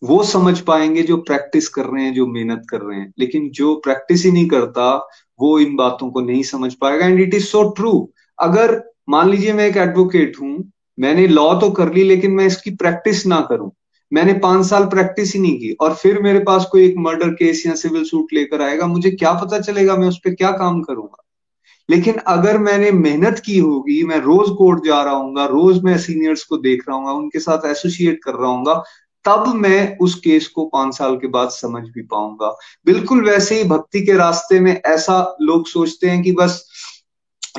A: वो समझ पाएँगे जो प्रैक्टिस कर रहे हैं, जो मेहनत कर रहे हैं। लेकिन जो प्रैक्टिस ही नहीं करता, वो इन बातों को नहीं समझ पाएगा। And it is so true अगर मान लीजिए मैं एक एडवोकेट हूँ, मैंने लॉ तो कर ली, लेकिन मैं इसकी प्रैक्टिस ना करूँ। मैंने पाँच साल प्रैक्टिस ही नहीं की, और फिर मेरे पास कोई एक मर्डर केस या सिविल सूट लेकर आएगा, मुझे क्या पता चलेगा मैं उस पर क्या काम करूँगा? लेकिन अगर मैंने मेहनत की होगी, मैं रोज कोर्ट जा रहा हूँ रोज मैं सीनियर्स को देख रहा हूँ उनके साथ एसोसिएट कर रहा हूँ तब मैं उस केस को पाँच साल के बाद समझ भी पाऊँगा। बिल्कुल वैसे ही भक्ति के रास्ते में ऐसा लोग सोचते हैं कि बस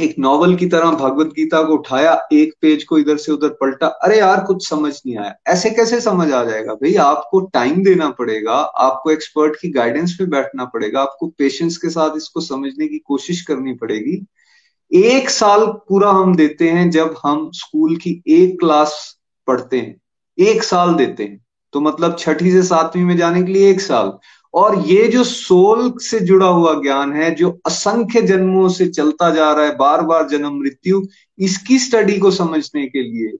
A: एक नॉवल की तरह भगवत गीता को उठाया, एक पेज को इधर से उधर पलटा, अरे यार कुछ समझ नहीं आया। ऐसे कैसे समझ आ जाएगा? भाई आपको टाइम देना पड़ेगा, आपको एक्सपर्ट की गाइडेंस पे बैठना पड़ेगा, आपको पेशेंस के साथ इसको समझने की कोशिश करनी पड़ेगी। एक साल पूरा हम देते हैं जब हम स्कूल की एक क्लास पढ़ते हैं। एक साल देते हैं। तो मतलब छठी से सातवीं में जाने के लिए एक साल। और ये जो सोल से जुड़ा हुआ ज्ञान है, जो असंख्य जन्मों से चलता जा रहा है बार बार जन्म, मृत्यु, इसकी स्टडी को समझने के लिए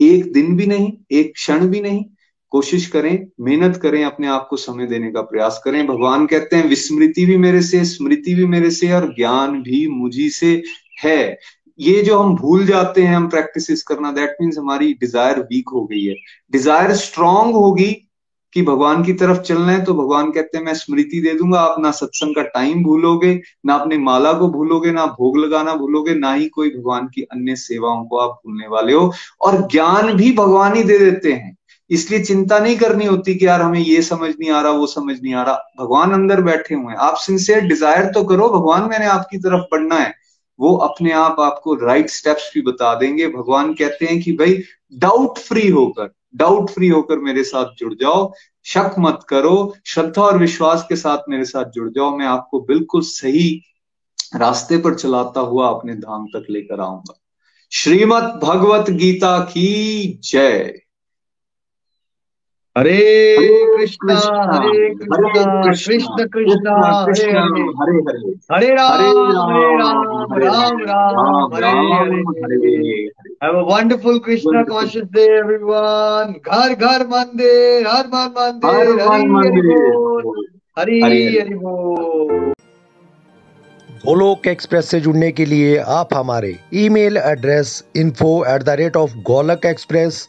A: एक दिन भी नहीं, एक क्षण भी नहीं। कोशिश करें, मेहनत करें, अपने आप को समय देने का प्रयास करें। भगवान कहते हैं, विस्मृति भी मेरे से, स्मृति भी मेरे से, और ज्ञान भी मुझी से है। ये जो हम भूल जाते हैं, हम प्रैक्टिस करना दैट मीन्स हमारी डिज़ायर वीक हो गई है। डिज़ायर स्ट्रांग होगी कि भगवान की तरफ़ चलना है तो भगवान कहते हैं, मैं स्मृति दे दूँगा, आप ना सत्संग का टाइम भूलोगे, ना अपनी माला को भूलोगे, ना भोग लगाना भूलोगे, ना ही कोई भगवान की अन्य सेवाओं को आप भूलने वाले हो। और ज्ञान भी भगवान ही दे देते हैं। इसलिए चिंता नहीं करनी होती कि यार हमें ये समझ नहीं आ रहा, वो समझ नहीं आ रहा। भगवान अंदर बैठे हुए हैं। आप सिंसियर डिज़ायर तो करो, भगवान मैंने आपकी तरफ़ बढ़ना है। वो अपने आप आपको राइट स्टेप्स भी बता देंगे। भगवान कहते हैं कि भाई डाउट फ्री होकर डाउट फ्री होकर मेरे साथ जुड़ जाओ। शक मत करो। श्रद्धा और विश्वास के साथ मेरे साथ जुड़ जाओ। मैं आपको बिल्कुल सही रास्ते पर चलाता हुआ अपने धाम तक लेकर आऊँगा। श्रीमद भगवत गीता की जय।
B: हरे कृष्णा हरे कृष्णा कृष्ण कृष्णा हरे हरे।
A: हरे
B: हरे। राम हरे राम राम राम हरे हरे Have a wonderful Krishna conscious day, everyone. घर घर मंदिर हर मन मंदिर हरि हरि बोल हरि हरि बोल
C: गोलोक एक्सप्रेस से जुड़ने के लिए आप हमारे email address info at the rate of Golok express